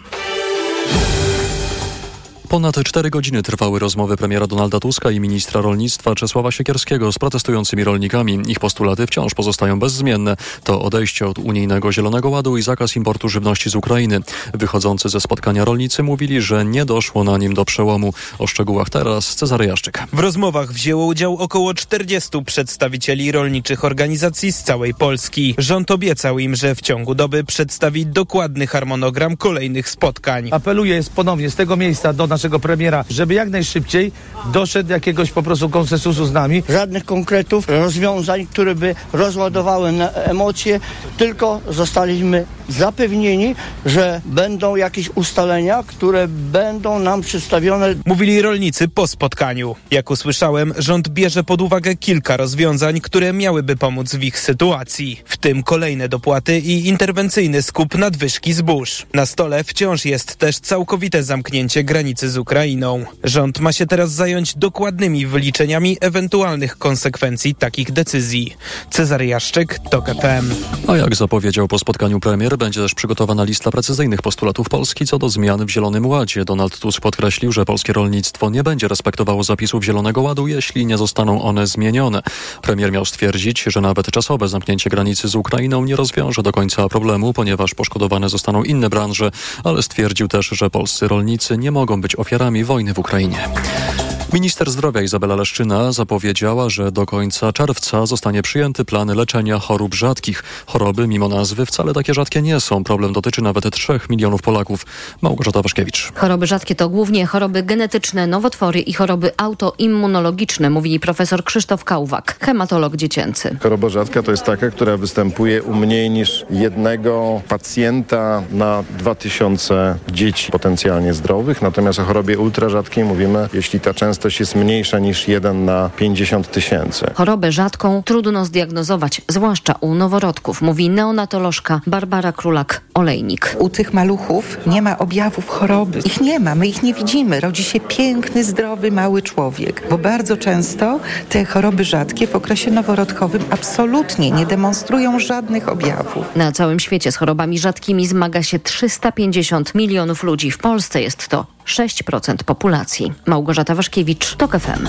Ponad cztery godziny trwały rozmowy premiera Donalda Tuska i ministra rolnictwa Czesława Siekierskiego z protestującymi rolnikami. Ich postulaty wciąż pozostają bezzmienne. To odejście od unijnego Zielonego Ładu i zakaz importu żywności z Ukrainy. Wychodzący ze spotkania rolnicy mówili, że nie doszło na nim do przełomu. O szczegółach teraz Cezary Jaszczyk. W rozmowach wzięło udział około 40 przedstawicieli rolniczych organizacji z całej Polski. Rząd obiecał im, że w ciągu doby przedstawi dokładny harmonogram kolejnych spotkań. Apeluję ponownie z tego miejsca do naszego premiera, żeby jak najszybciej doszedł jakiegoś po prostu konsensusu z nami. Żadnych konkretów, rozwiązań, które by rozładowały na emocje, tylko zostaliśmy zapewnieni, że będą jakieś ustalenia, które będą nam przedstawione. Mówili rolnicy po spotkaniu. Jak usłyszałem, rząd bierze pod uwagę kilka rozwiązań, które miałyby pomóc w ich sytuacji, w tym kolejne dopłaty i interwencyjny skup nadwyżki zbóż. Na stole wciąż jest też całkowite zamknięcie granicy z Ukrainą. Rząd ma się teraz zająć dokładnymi wyliczeniami ewentualnych konsekwencji takich decyzji. Cezary Jaszczyk, TOK. A jak zapowiedział po spotkaniu premier, będzie też przygotowana lista precyzyjnych postulatów Polski co do zmian w Zielonym Ładzie. Donald Tusk podkreślił, że polskie rolnictwo nie będzie respektowało zapisów Zielonego Ładu, jeśli nie zostaną one zmienione. Premier miał stwierdzić, że nawet czasowe zamknięcie granicy z Ukrainą nie rozwiąże do końca problemu, ponieważ poszkodowane zostaną inne branże, ale stwierdził też, że polscy rolnicy nie mogą być ofiarami wojny w Ukrainie. Minister zdrowia Izabela Leszczyna zapowiedziała, że do końca czerwca zostanie przyjęty plan leczenia chorób rzadkich. Choroby, mimo nazwy, wcale takie rzadkie nie są. Problem dotyczy nawet 3 milionów Polaków. Małgorzata Waszkiewicz. Choroby rzadkie to głównie choroby genetyczne, nowotwory i choroby autoimmunologiczne, mówi profesor Krzysztof Kałwak, hematolog dziecięcy. Choroba rzadka to jest taka, która występuje u mniej niż jednego pacjenta na 2000 dzieci potencjalnie zdrowych. Natomiast o chorobie ultrarzadkiej mówimy, jeśli ta częstość jest mniejsza niż 1 na 50 tysięcy. Chorobę rzadką trudno zdiagnozować, zwłaszcza u noworodków, mówi neonatolożka Barbara Królak-Olejnik. U tych maluchów nie ma objawów choroby. Ich nie ma, my ich nie widzimy. Rodzi się piękny, zdrowy, mały człowiek. Bo bardzo często te choroby rzadkie w okresie noworodkowym absolutnie nie demonstrują żadnych objawów. Na całym świecie z chorobami rzadkimi zmaga się 350 milionów ludzi. W Polsce jest to 6% populacji. Małgorzata Waszkiewicz, TOK FM.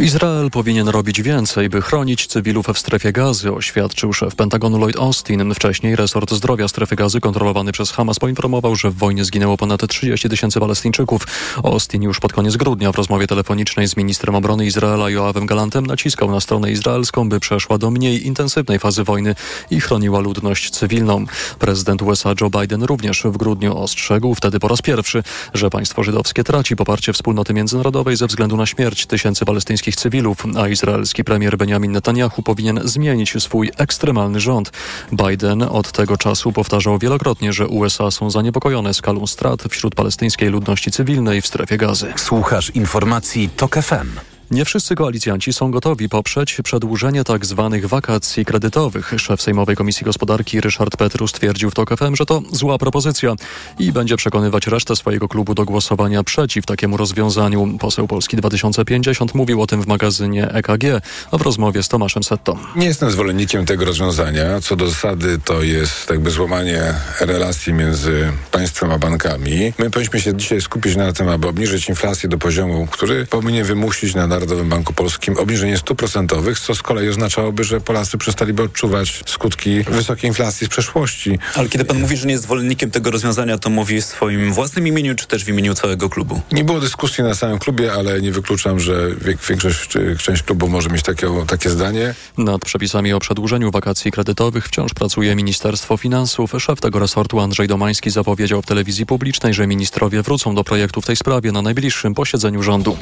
Izrael powinien robić więcej, by chronić cywilów w strefie gazy, oświadczył szef Pentagonu Lloyd Austin. Wcześniej resort zdrowia strefy gazy kontrolowany przez Hamas poinformował, że w wojnie zginęło ponad 30 tysięcy Palestyńczyków. Austin już pod koniec grudnia w rozmowie telefonicznej z ministrem obrony Izraela Joawem Galantem naciskał na stronę izraelską, by przeszła do mniej intensywnej fazy wojny i chroniła ludność cywilną. Prezydent USA Joe Biden również w grudniu ostrzegł, wtedy po raz pierwszy, że państwo żydowskie traci poparcie wspólnoty międzynarodowej ze względu na śmierć tysięcy palestyńskich cywilów, a izraelski premier Benjamin Netanyahu powinien zmienić swój ekstremalny rząd. Biden od tego czasu powtarzał wielokrotnie, że USA są zaniepokojone skalą strat wśród palestyńskiej ludności cywilnej w strefie gazy. Słuchasz informacji TOK FM. Nie wszyscy koalicjanci są gotowi poprzeć przedłużenie tak zwanych wakacji kredytowych. Szef Sejmowej Komisji Gospodarki Ryszard Petru stwierdził w TOK FM, że to zła propozycja i będzie przekonywać resztę swojego klubu do głosowania przeciw takiemu rozwiązaniu. Poseł Polski 2050 mówił o tym w magazynie EKG, a w rozmowie z Tomaszem Setto. Nie jestem zwolennikiem tego rozwiązania. Co do zasady to jest jakby złamanie relacji między państwem a bankami. My powinniśmy się dzisiaj skupić na tym, aby obniżyć inflację do poziomu, który powinien wymusić na Narodowym Banku Polskim obniżenie stóp procentowych, co z kolei oznaczałoby, że Polacy przestaliby odczuwać skutki wysokiej inflacji z przeszłości. Ale kiedy pan mówi, że nie jest zwolennikiem tego rozwiązania, to mówi w swoim własnym imieniu, czy też w imieniu całego klubu? Nie było dyskusji na samym klubie, ale nie wykluczam, że większość czy część klubu może mieć takie, takie zdanie. Nad przepisami o przedłużeniu wakacji kredytowych wciąż pracuje Ministerstwo Finansów. Szef tego resortu Andrzej Domański zapowiedział w telewizji publicznej, że ministrowie wrócą do projektu w tej sprawie na najbliższym posiedzeniu rządu.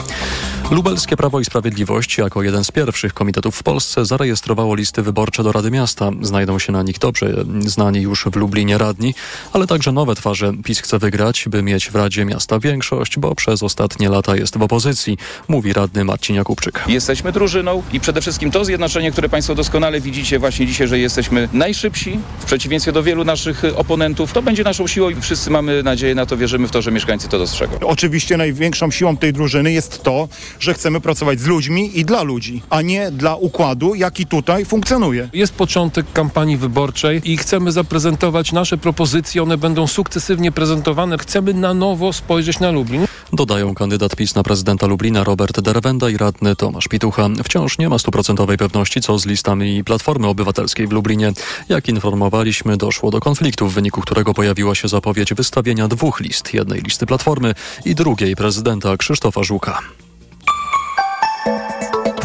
Lubelskie prawo Prawo i Sprawiedliwość jako jeden z pierwszych komitetów w Polsce zarejestrowało listy wyborcze do Rady Miasta. Znajdą się na nich dobrze znani już w Lublinie radni, ale także nowe twarze. PiS chce wygrać, by mieć w Radzie Miasta większość, bo przez ostatnie lata jest w opozycji, mówi radny Marcin Jakubczyk. Jesteśmy drużyną i przede wszystkim to zjednoczenie, które Państwo doskonale widzicie właśnie dzisiaj, że jesteśmy najszybsi w przeciwieństwie do wielu naszych oponentów. To będzie naszą siłą i wszyscy mamy nadzieję na to, wierzymy w to, że mieszkańcy to dostrzegą. Oczywiście największą siłą tej drużyny jest to, że chcemy pracować z ludźmi i dla ludzi, a nie dla układu, jaki tutaj funkcjonuje. Jest początek kampanii wyborczej i chcemy zaprezentować nasze propozycje. One będą sukcesywnie prezentowane. Chcemy na nowo spojrzeć na Lublin. Dodają kandydat PiS na prezydenta Lublina Robert Derwenda i radny Tomasz Pitucha. Wciąż nie ma stuprocentowej pewności co z listami Platformy Obywatelskiej w Lublinie. Jak informowaliśmy, doszło do konfliktu, w wyniku którego pojawiła się zapowiedź wystawienia dwóch list. Jednej listy Platformy i drugiej prezydenta Krzysztofa Żuka.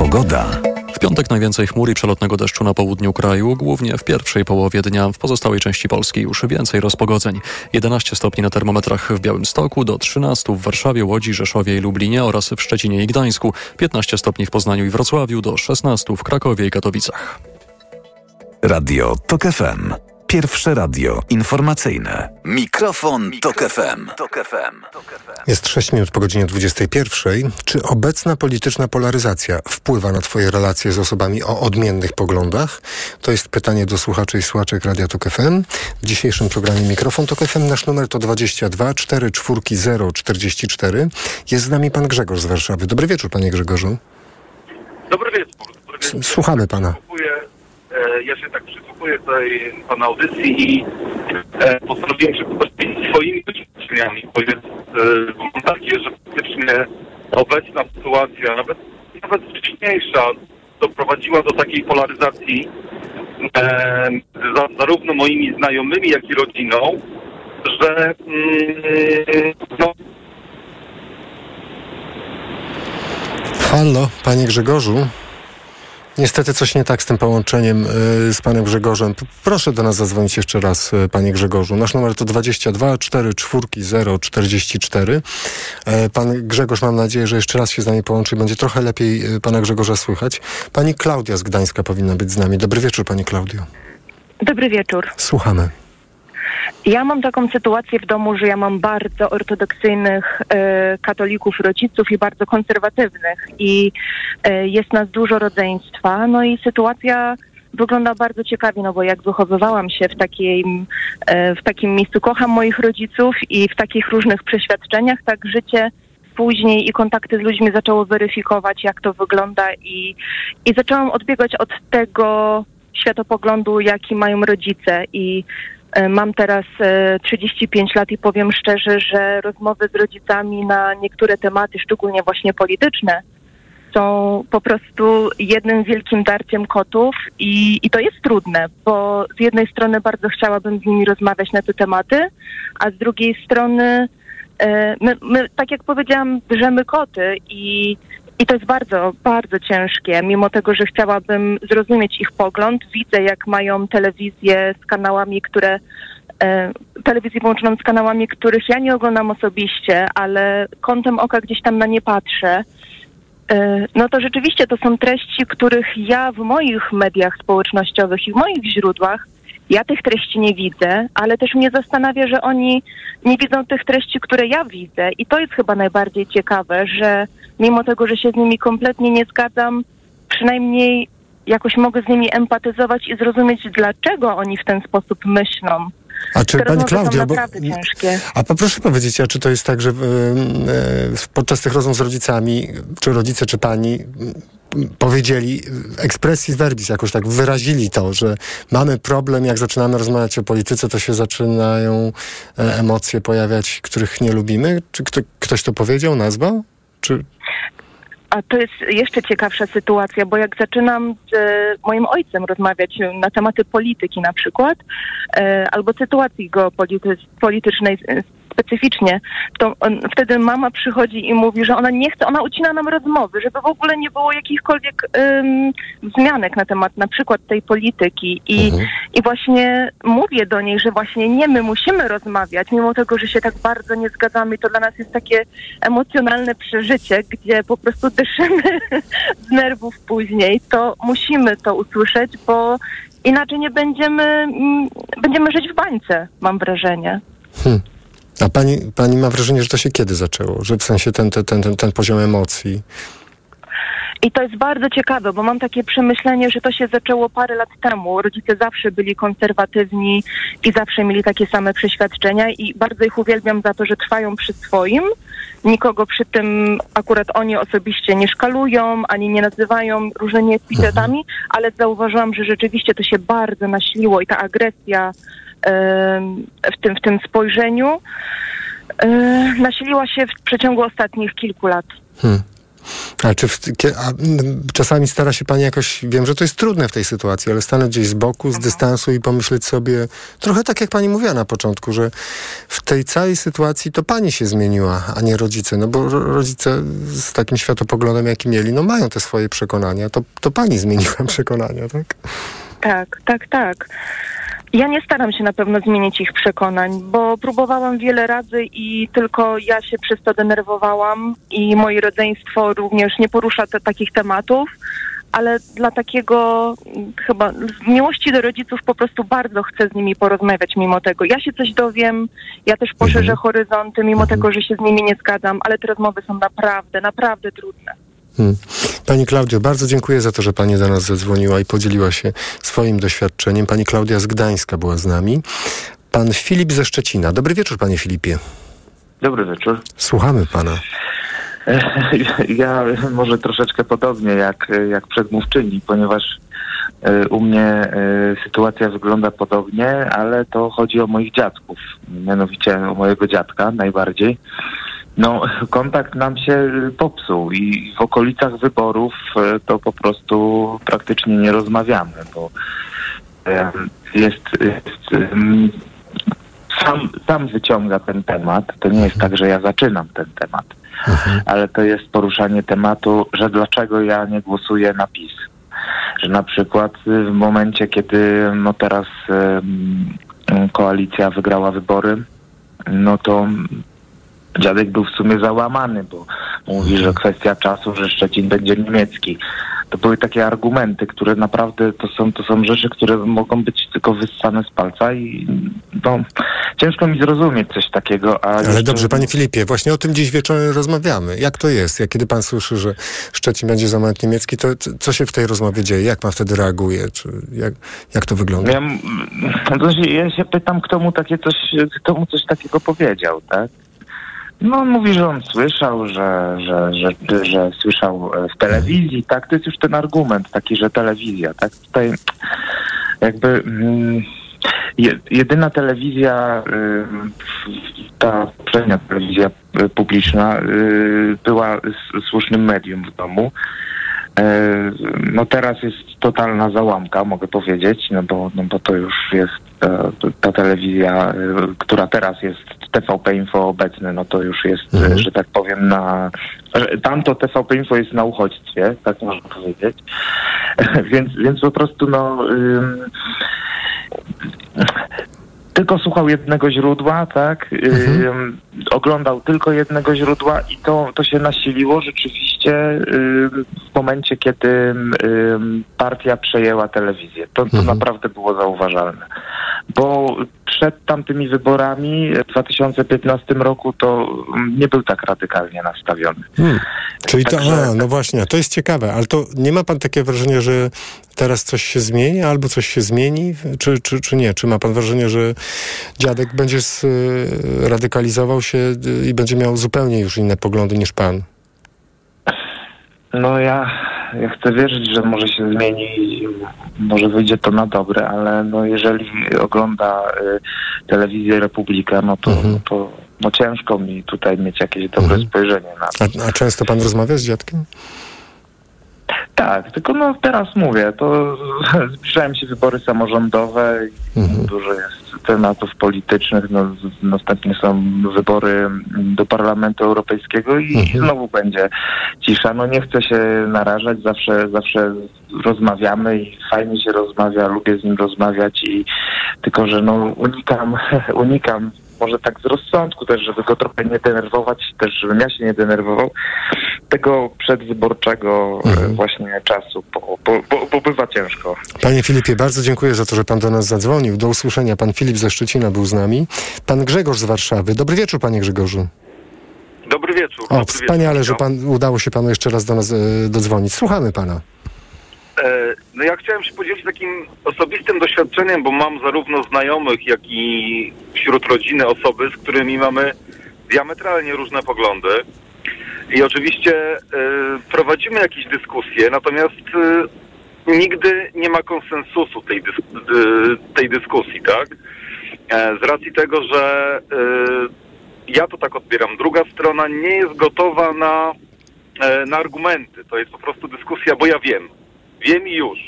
Pogoda. W piątek najwięcej chmur i przelotnego deszczu na południu kraju, głównie w pierwszej połowie dnia. W pozostałej części Polski już więcej rozpogodzeń. 11 stopni na termometrach w Białymstoku, do 13 w Warszawie, Łodzi, Rzeszowie i Lublinie oraz w Szczecinie i Gdańsku, 15 stopni w Poznaniu i Wrocławiu, do 16 w Krakowie i Katowicach. Radio TOK FM. Pierwsze radio informacyjne. Mikrofon, Tok FM. Jest 6 minut po godzinie 21. Czy obecna polityczna polaryzacja wpływa na Twoje relacje z osobami o odmiennych poglądach? To jest pytanie do słuchaczy i słuchaczek Radia Tok FM. W dzisiejszym programie Mikrofon Tok FM nasz numer to 22 44 044. Jest z nami pan Grzegorz z Warszawy. Dobry wieczór, panie Grzegorzu. Dobry wieczór. Dobry wieczór. Słuchamy pana. E, Ja się tak przysłuchuję tej pana audycji i e, postanowiłem się podzielić swoimi doświadczeniami, bo jest e, takie, że faktycznie obecna sytuacja, nawet, nawet wcześniejsza, doprowadziła do takiej polaryzacji e, za, zarówno moimi znajomymi, jak i rodziną, że mm, no, Halo, panie Grzegorzu. Niestety coś nie tak z tym połączeniem y, z panem Grzegorzem. Proszę do nas zadzwonić jeszcze raz, y, panie Grzegorzu. Nasz numer to 22 44 044. E, Pan Grzegorz, mam nadzieję, że jeszcze raz się z nami połączy i będzie trochę lepiej y, pana Grzegorza słychać. Pani Klaudia z Gdańska powinna być z nami. Dobry wieczór, pani Klaudio. Dobry wieczór. Słuchamy. Ja mam taką sytuację w domu, że ja mam bardzo ortodoksyjnych e, katolików, rodziców i bardzo konserwatywnych i e, jest nas dużo rodzeństwa. No i sytuacja wygląda bardzo ciekawie, no bo jak wychowywałam się w, takiej, e, w takim miejscu, kocham moich rodziców i w takich różnych przeświadczeniach, tak życie później i kontakty z ludźmi zaczęło weryfikować, jak to wygląda i, i zaczęłam odbiegać od tego światopoglądu, jaki mają rodzice i Mam teraz e, 35 lat i powiem szczerze, że rozmowy z rodzicami na niektóre tematy, szczególnie właśnie polityczne, są po prostu jednym wielkim darciem kotów i, i to jest trudne, bo z jednej strony bardzo chciałabym z nimi rozmawiać na te tematy, a z drugiej strony e, my, my tak jak powiedziałam, bierzemy koty i, i to jest bardzo, bardzo ciężkie, mimo tego, że chciałabym zrozumieć ich pogląd. Widzę, jak mają telewizję z kanałami, które e, telewizję połączoną z kanałami, których ja nie oglądam osobiście, ale kątem oka gdzieś tam na nie patrzę. E, No to rzeczywiście to są treści, których ja w moich mediach społecznościowych i w moich źródłach, ja tych treści nie widzę, ale też mnie zastanawia, że oni nie widzą tych treści, które ja widzę. I to jest chyba najbardziej ciekawe, że mimo tego, że się z nimi kompletnie nie zgadzam, przynajmniej jakoś mogę z nimi empatyzować i zrozumieć, dlaczego oni w ten sposób myślą. A czy pani Klaudio, bo, naprawdę ciężkie. a po- proszę powiedzieć, a czy to jest tak, że y, y, podczas tych rozmów z rodzicami, czy rodzice, czy pani y, powiedzieli ekspresji verbis, jakoś tak wyrazili to, że mamy problem, jak zaczynamy rozmawiać o polityce, to się zaczynają e, emocje pojawiać, których nie lubimy? Czy kto, ktoś to powiedział, nazwał? Czy... A to jest jeszcze ciekawsza sytuacja, bo jak zaczynam z e, moim ojcem rozmawiać na tematy polityki na przykład, e, albo sytuacji geopolitycznej, specyficznie, to on, wtedy mama przychodzi i mówi, że ona nie chce, ona ucina nam rozmowy, żeby w ogóle nie było jakichkolwiek ym, wzmianek na temat na przykład tej polityki i, i właśnie mówię do niej, że właśnie nie, my musimy rozmawiać, mimo tego, że się tak bardzo nie zgadzamy, to dla nas jest takie emocjonalne przeżycie, gdzie po prostu dyszymy z nerwów później, to musimy to usłyszeć, bo inaczej nie będziemy, mm, będziemy żyć w bańce, mam wrażenie. Hmm. A pani, pani ma wrażenie, że to się kiedy zaczęło? Że w sensie ten, ten, ten, ten, poziom emocji. I to jest bardzo ciekawe, bo mam takie przemyślenie, że to się zaczęło parę lat temu. Rodzice zawsze byli konserwatywni i zawsze mieli takie same przeświadczenia i bardzo ich uwielbiam za to, że trwają przy swoim. Nikogo przy tym akurat oni osobiście nie szkalują, ani nie nazywają różnymi epitetami, ale zauważyłam, że rzeczywiście to się bardzo naśliło i ta agresja w tym, w tym spojrzeniu nasiliła się w przeciągu ostatnich kilku lat. Hmm. A czy w, a, czasami stara się pani jakoś, wiem, że to jest trudne w tej sytuacji, ale stanąć gdzieś z boku, z dystansu i pomyśleć sobie, trochę tak jak pani mówiła na początku, że w tej całej sytuacji to pani się zmieniła, a nie rodzice, no bo ro- rodzice z takim światopoglądem, jaki mieli, no mają te swoje przekonania, to, to pani zmieniła przekonania, tak? Tak, tak, tak. Ja nie staram się na pewno zmienić ich przekonań, bo próbowałam wiele razy i tylko ja się przez to denerwowałam i moje rodzeństwo również nie porusza te, takich tematów, ale dla takiego mm, chyba z miłości do rodziców po prostu bardzo chcę z nimi porozmawiać mimo tego. Ja się coś dowiem, ja też poszerzę horyzonty, mimo tego, że się z nimi nie zgadzam, ale te rozmowy są naprawdę, naprawdę trudne. Hmm. Pani Klaudio, bardzo dziękuję za to, że Pani do nas zadzwoniła i podzieliła się swoim doświadczeniem. Pani Klaudia z Gdańska była z nami. Pan Filip ze Szczecina. Dobry wieczór, Panie Filipie. Dobry wieczór. Słuchamy Pana. Ja może troszeczkę podobnie jak, jak przedmówczyni, ponieważ e, u mnie e, sytuacja wygląda podobnie, ale to chodzi o moich dziadków, mianowicie o mojego dziadka najbardziej. No, kontakt nam się popsuł i w okolicach wyborów e, to po prostu praktycznie nie rozmawiamy, bo e, jest, jest sam, sam wyciąga ten temat. To nie jest tak, że ja zaczynam ten temat, ale to jest poruszanie tematu, że dlaczego ja nie głosuję na PiS. Że na przykład y, w momencie, kiedy no teraz koalicja wygrała wybory, no to dziadek był w sumie załamany, bo mówi, że kwestia czasu, że Szczecin będzie niemiecki. To były takie argumenty, które naprawdę to są, to są rzeczy, które mogą być tylko wyssane z palca i no, ciężko mi zrozumieć coś takiego. Ale jeszcze- dobrze, Panie Filipie, właśnie o tym dziś wieczorem rozmawiamy. Jak to jest? Jak kiedy Pan słyszy, że Szczecin będzie zamach niemiecki, to co się w tej rozmowie dzieje? Jak Pan wtedy reaguje? Czy jak, jak to wygląda? Ja, się, ja się pytam, kto mu takie coś, kto mu coś takiego powiedział, tak? No on mówi, że on słyszał, że, że, że, że słyszał e, w telewizji, tak? To jest już ten argument taki, że telewizja, tak? Tutaj jakby mm, je, jedyna telewizja, y, ta poprzednia telewizja publiczna y, była słusznym medium w domu. E, No teraz jest totalna załamka, mogę powiedzieć, no bo, no bo to już jest e, ta telewizja, która teraz jest TVP Info obecny, no to już jest, e, że tak powiem, na... Tamto TVP Info jest na uchodźstwie, tak można powiedzieć. więc, więc po prostu no... Ym, tylko słuchał jednego źródła, tak? Ym, oglądał tylko jednego źródła i to, to się nasiliło rzeczywiście ym, w momencie, kiedy ym, partia przejęła telewizję. To, to naprawdę było zauważalne. Bo przed tamtymi wyborami w 2015 roku to ym, nie był tak radykalnie nastawiony. Hmm. Czyli to, Także- a, no właśnie, to jest ciekawe, ale to nie ma pan takie wrażenie, że teraz coś się zmieni, albo coś się zmieni, czy, czy, czy nie? Czy ma pan wrażenie, że dziadek będzie z, y, radykalizował się y, i będzie miał zupełnie już inne poglądy niż pan? No ja, ja chcę wierzyć, że może się zmieni, może wyjdzie to na dobre, ale no jeżeli ogląda y, telewizję Republika, no to, no to no ciężko mi tutaj mieć jakieś dobre spojrzenie na to. A, a często pan rozmawia z dziadkiem? Tak, tylko no teraz mówię, to zbliżają się wybory samorządowe i dużo jest tematów politycznych. No, następnie są wybory do Parlamentu Europejskiego i Mhm. znowu będzie cisza. No nie chcę się narażać, zawsze, zawsze rozmawiamy i fajnie się rozmawia, lubię z nim rozmawiać i tylko, że no unikam, unikam może tak z rozsądku też, żeby go trochę nie denerwować, też żebym ja się nie denerwował, tego przedwyborczego e, właśnie czasu, bo, bo, bo, bo bywa ciężko. Panie Filipie, bardzo dziękuję za to, że pan do nas zadzwonił. Do usłyszenia. Pan Filip ze Szczecina był z nami. Pan Grzegorz z Warszawy. Dobry wieczór, panie Grzegorzu. Dobry wieczór. O, dobry wspaniale, wieczór. że pan, udało się panu jeszcze raz do nas e, dodzwonić. Słuchamy pana. E, No ja chciałem się podzielić takim osobistym doświadczeniem, bo mam zarówno znajomych, jak i wśród rodziny osoby, z którymi mamy diametralnie różne poglądy. I oczywiście e, prowadzimy jakieś dyskusje, natomiast e, nigdy nie ma konsensusu tej, dys- e, tej dyskusji, tak? Z racji tego, że ja to tak odbieram, druga strona nie jest gotowa na, na argumenty. To jest po prostu dyskusja, bo ja wiem. Wiem już.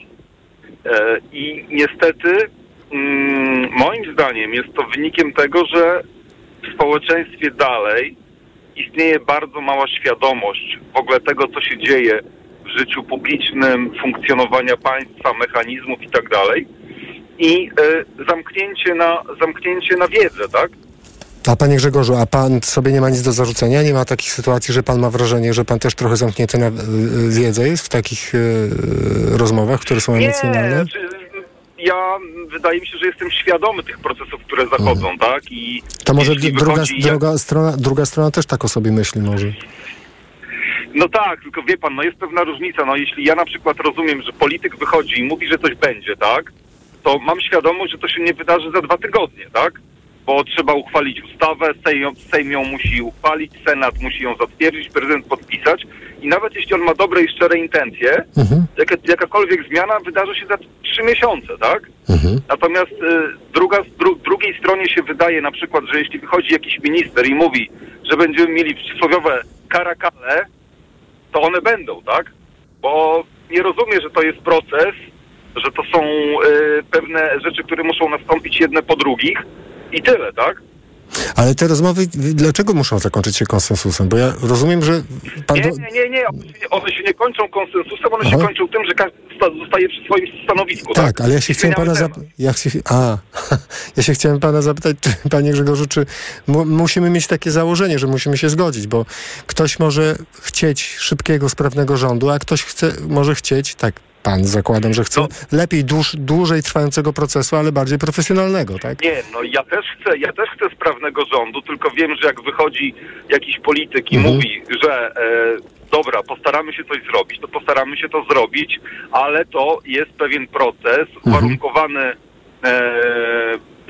E, I niestety, mm, moim zdaniem, jest to wynikiem tego, że w społeczeństwie dalej istnieje bardzo mała świadomość w ogóle tego, co się dzieje w życiu publicznym, funkcjonowania państwa, mechanizmów i tak e, zamknięcie, na, zamknięcie na wiedzę, tak? A panie Grzegorzu, a pan sobie nie ma nic do zarzucenia? Nie ma takich sytuacji, że pan ma wrażenie, że pan też trochę zamknięty na wiedzę jest w takich e, rozmowach, które są emocjonalne? czy- ja wydaje mi się, że jestem świadomy tych procesów, które zachodzą, tak? I To może druga, druga, strona, druga strona też tak o sobie myśli może. No tak, tylko wie pan, no jest pewna różnica. No jeśli ja na przykład rozumiem, że polityk wychodzi i mówi, że coś będzie, tak? To mam świadomość, że to się nie wydarzy za dwa tygodnie, tak? Bo trzeba uchwalić ustawę, Sejm, Sejm ją musi uchwalić, Senat musi ją zatwierdzić, prezydent podpisać i nawet jeśli on ma dobre i szczere intencje, jaka, jakakolwiek zmiana wydarzy się za trzy miesiące, tak? Natomiast y, druga, dru, drugiej stronie się wydaje na przykład, że jeśli wychodzi jakiś minister i mówi, że będziemy mieli przysłowiowe karakale, to one będą, tak? Bo nie rozumie, że to jest proces, że to są y, pewne rzeczy, które muszą nastąpić jedne po drugich i tyle, tak? Ale te rozmowy, dlaczego muszą zakończyć się konsensusem? Bo ja rozumiem, że pan... Nie, nie, nie, nie. One się nie, się kończą konsensusem, one się Aha. kończą tym, że każdy zosta- zostaje przy swoim stanowisku. Tak, ale ja się I chciałem pana zapytać. Ja, się, a, ja się chciałem pana zapytać, czy, panie Grzegorzu, czy mu, musimy mieć takie założenie, że musimy się zgodzić, bo ktoś może chcieć szybkiego, sprawnego rządu, a ktoś chce, może chcieć, tak pan zakładam, że chce lepiej dłuż, dłużej trwającego procesu, ale bardziej profesjonalnego, tak? Nie, no ja też chcę, ja też chcę sprawnego rządu, tylko wiem, że jak wychodzi jakiś polityk i Mhm. mówi, że e, dobra, postaramy się coś zrobić, to postaramy się to zrobić, ale to jest pewien proces Mhm. warunkowany e,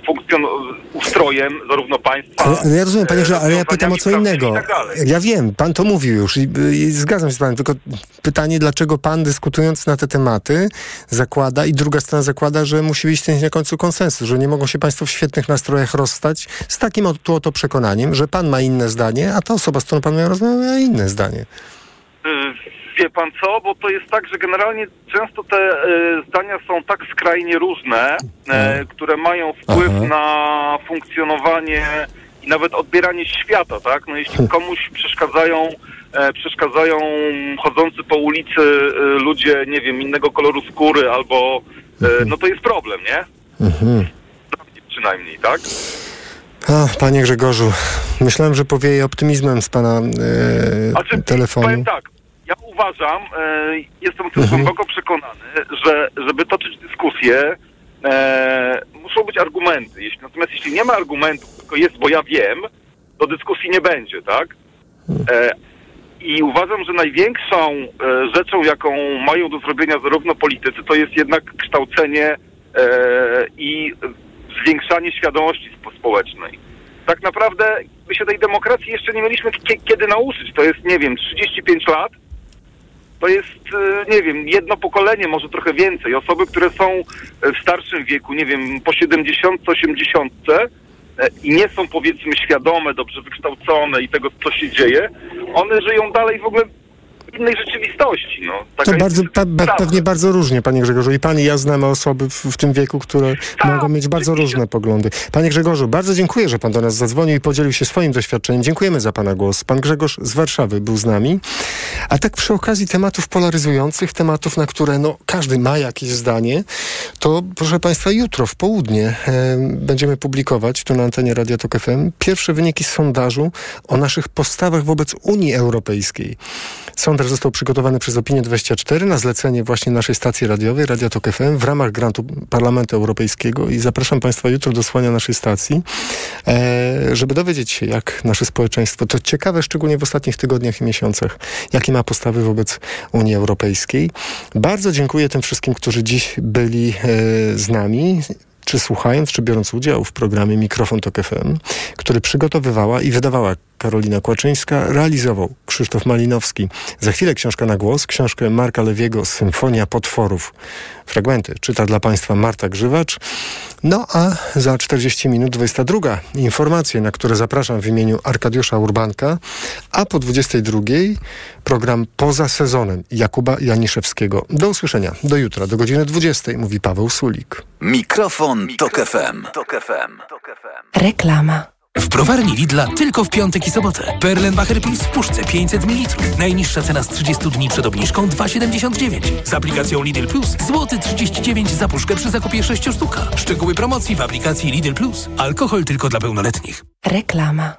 funkcjon- ustrojem zarówno państwa. Ale, ale ja rozumiem, panie, że, ale ja pytam o co innego. tak. Ja wiem, pan to mówił już i, i zgadzam się z panem, tylko pytanie, dlaczego pan dyskutując na te tematy zakłada i druga strona zakłada, że musi istnieć na końcu konsensus, że nie mogą się państwo w świetnych nastrojach rozstać z takim oto, oto przekonaniem, że pan ma inne zdanie, a ta osoba, z którą pan miał rozmawiać, ma inne zdanie. Y, Wie pan co, bo to jest tak, że generalnie często te y, zdania są tak skrajnie różne, e, które mają wpływ Aha. na funkcjonowanie i nawet odbieranie świata, tak? No jeśli komuś przeszkadzają, e, przeszkadzają chodzący po ulicy e, ludzie, nie wiem, innego koloru skóry albo, e, no to jest problem, nie? Mhm. Przynajmniej, tak? A, panie Grzegorzu, myślałem, że powieje optymizmem z pana e, telefonu. Powiem tak, uważam, e, jestem Mhm. głęboko przekonany, że żeby toczyć dyskusję, e, muszą być argumenty. Jeśli, natomiast jeśli nie ma argumentów, tylko jest, bo ja wiem, to dyskusji nie będzie, tak? E, I uważam, że największą e, rzeczą, jaką mają do zrobienia zarówno politycy, to jest jednak kształcenie e, i zwiększanie świadomości spo- społecznej. Tak naprawdę my się tej demokracji jeszcze nie mieliśmy kie- kiedy nauczyć. To jest, nie wiem, 35 lat. To jest, e, nie wiem, jedno pokolenie, może trochę więcej. Osoby, które są e, w starszym wieku, nie wiem, po 70, 80 e, i nie są powiedzmy świadome, dobrze wykształcone i tego, co się dzieje, one żyją dalej w ogóle innej rzeczywistości. No. Taka To bardzo, prawda. pewnie bardzo różnie, panie Grzegorzu. I pan i ja znamy osoby w, w tym wieku, które mogą mieć bardzo różne poglądy. Panie Grzegorzu, bardzo dziękuję, że pan do nas zadzwonił i podzielił się swoim doświadczeniem. Dziękujemy za pana głos. Pan Grzegorz z Warszawy był z nami. A tak przy okazji tematów polaryzujących, tematów, na które no, każdy ma jakieś zdanie, to proszę państwa, jutro w południe e, będziemy publikować tu na antenie Radia Tok FM pierwsze wyniki sondażu o naszych postawach wobec Unii Europejskiej. Sondaż został przygotowany przez Opinię 24 na zlecenie właśnie naszej stacji radiowej Radia Tok FM w ramach grantu Parlamentu Europejskiego. I zapraszam Państwa jutro do słuchania naszej stacji, e, żeby dowiedzieć się, jak nasze społeczeństwo, to ciekawe szczególnie w ostatnich tygodniach i miesiącach, jakie ma postawy wobec Unii Europejskiej. Bardzo dziękuję tym wszystkim, którzy dziś byli e, z nami czy słuchając, czy biorąc udział w programie Mikrofon Tok FM, który przygotowywała i wydawała Karolina Kłaczyńska, realizował Krzysztof Malinowski. Za chwilę książka na głos, książkę Marka Lewiego Symfonia Potworów. Fragmenty czyta dla Państwa Marta Grzywacz. No a za 40 minut 22 informacje, na które zapraszam w imieniu Arkadiusza Urbanka, a po 22 program Poza sezonem Jakuba Janiszewskiego. Do usłyszenia. Do jutra, do godziny 20, mówi Paweł Sulik. Mikrofon, Tok FM. Reklama. W browarni Lidla tylko w piątek i sobotę. Perlenbacher Plus w puszce 500 ml. Najniższa cena z 30 dni przed obniżką 2,79. Z aplikacją Lidl Plus złoty 39 za puszkę przy zakupie 6 sztuk. Szczegóły promocji w aplikacji Lidl Plus. Alkohol tylko dla pełnoletnich. Reklama.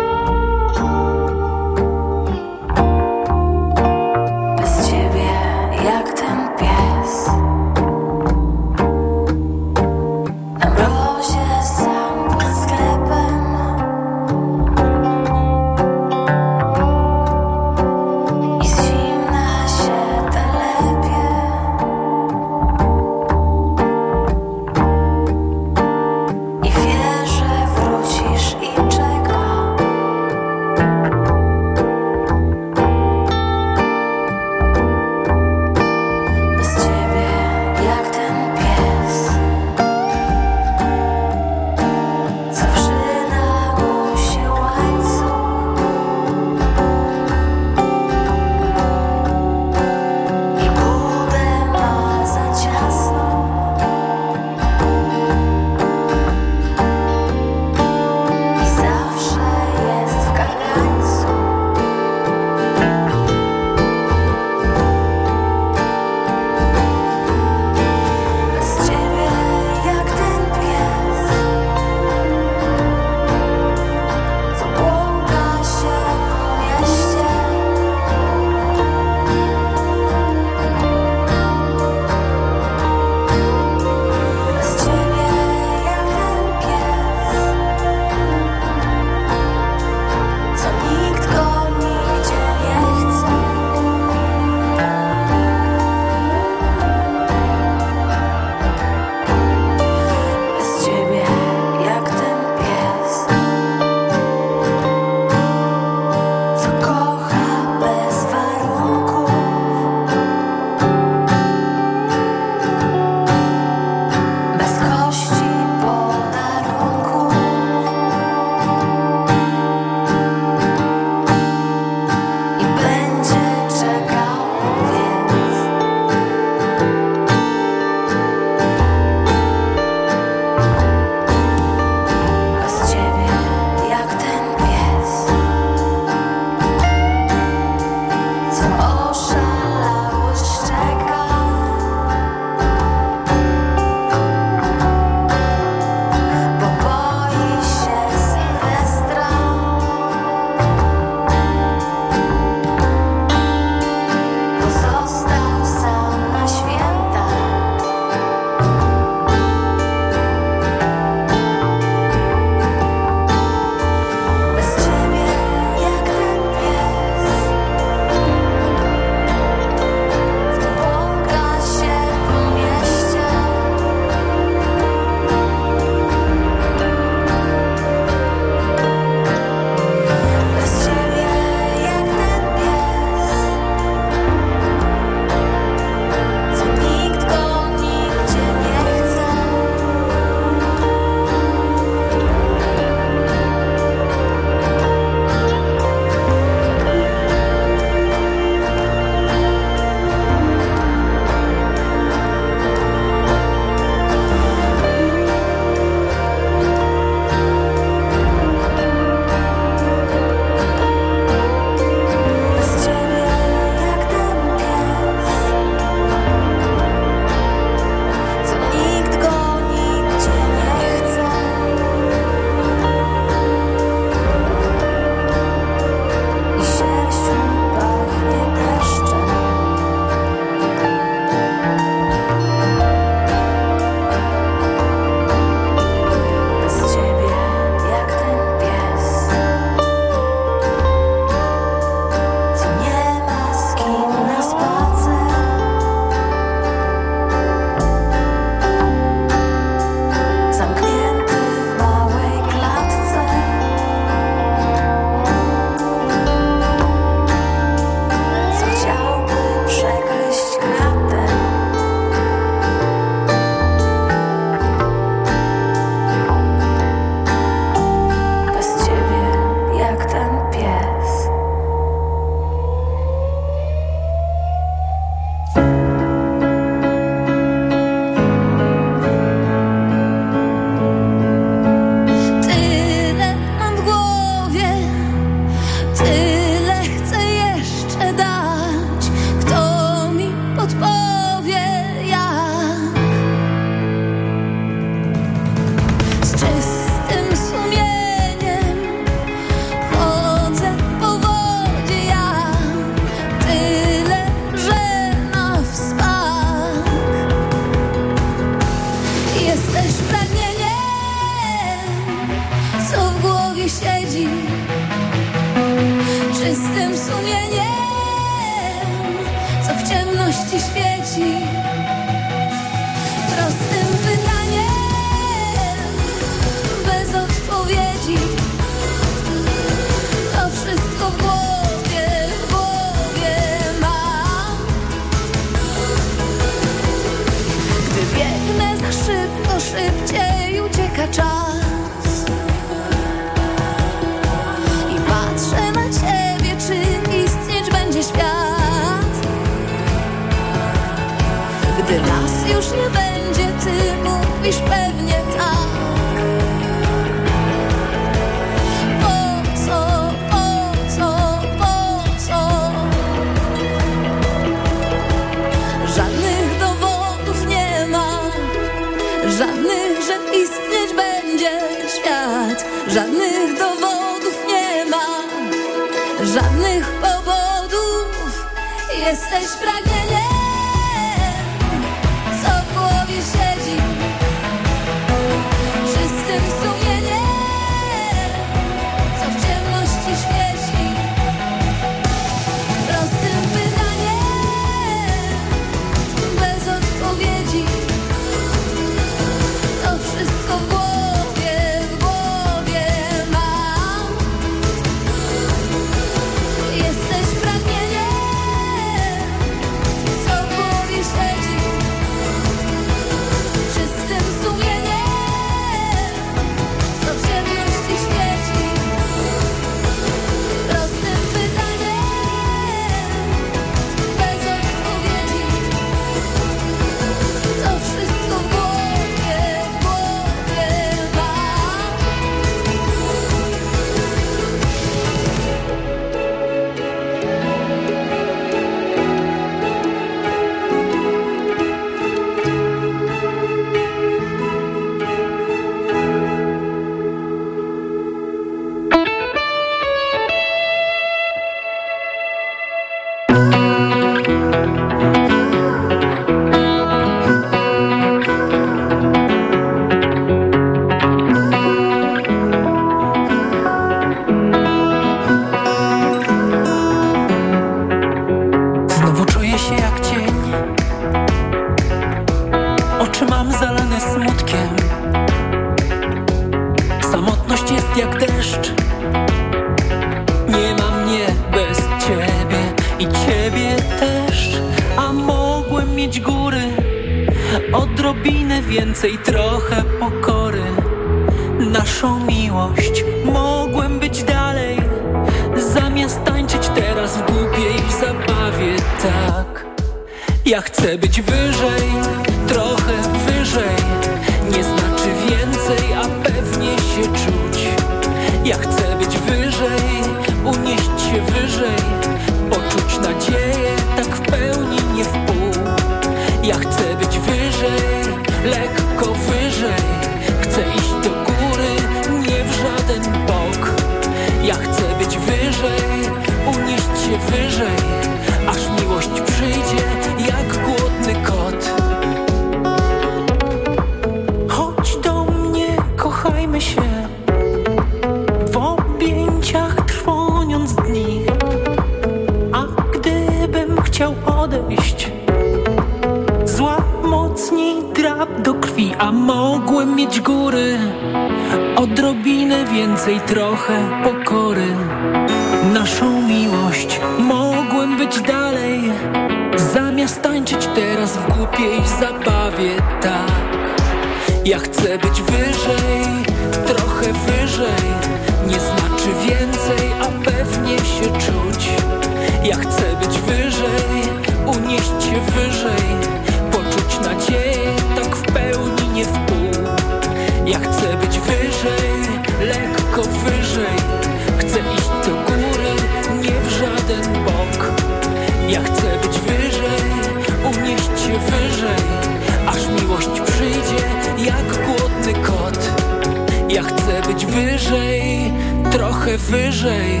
wyżej, trochę wyżej.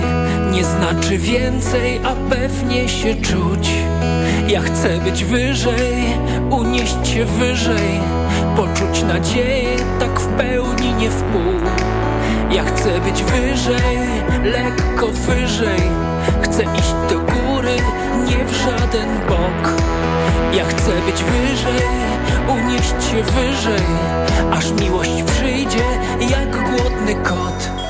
Nie znaczy więcej, a pewnie się czuć. Ja chcę być wyżej, unieść się wyżej. Poczuć nadzieję, tak w pełni nie w pół. Ja chcę być wyżej, lekko wyżej. Chcę iść do góry, nie w żaden bok. Ja chcę być wyżej, unieść się wyżej. Aż miłość przyjdzie jak głód kot Tylko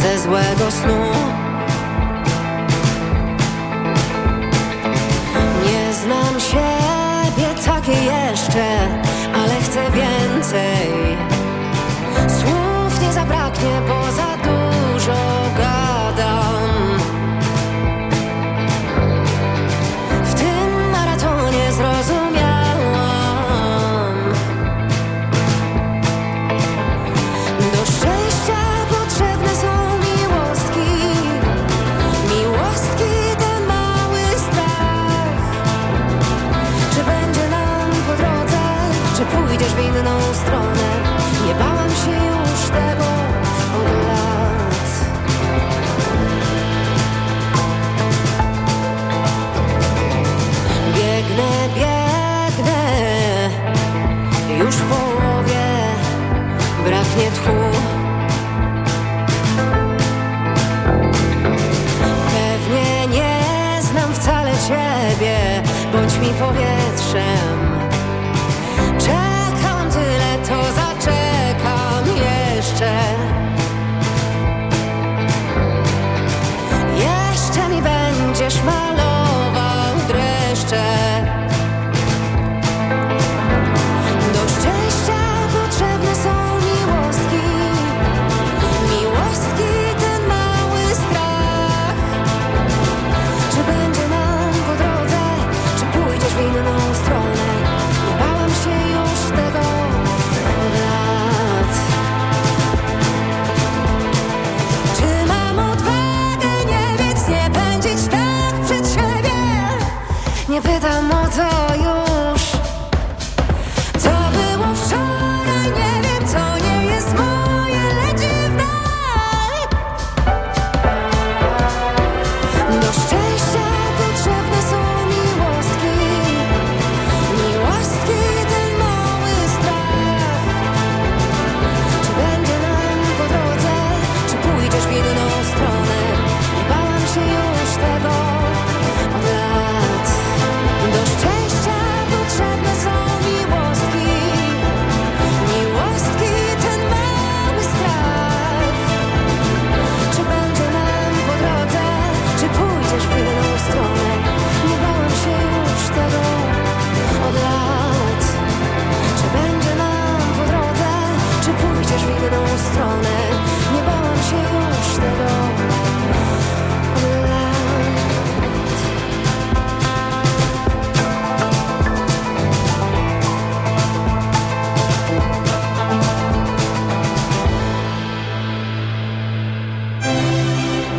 ze złego snu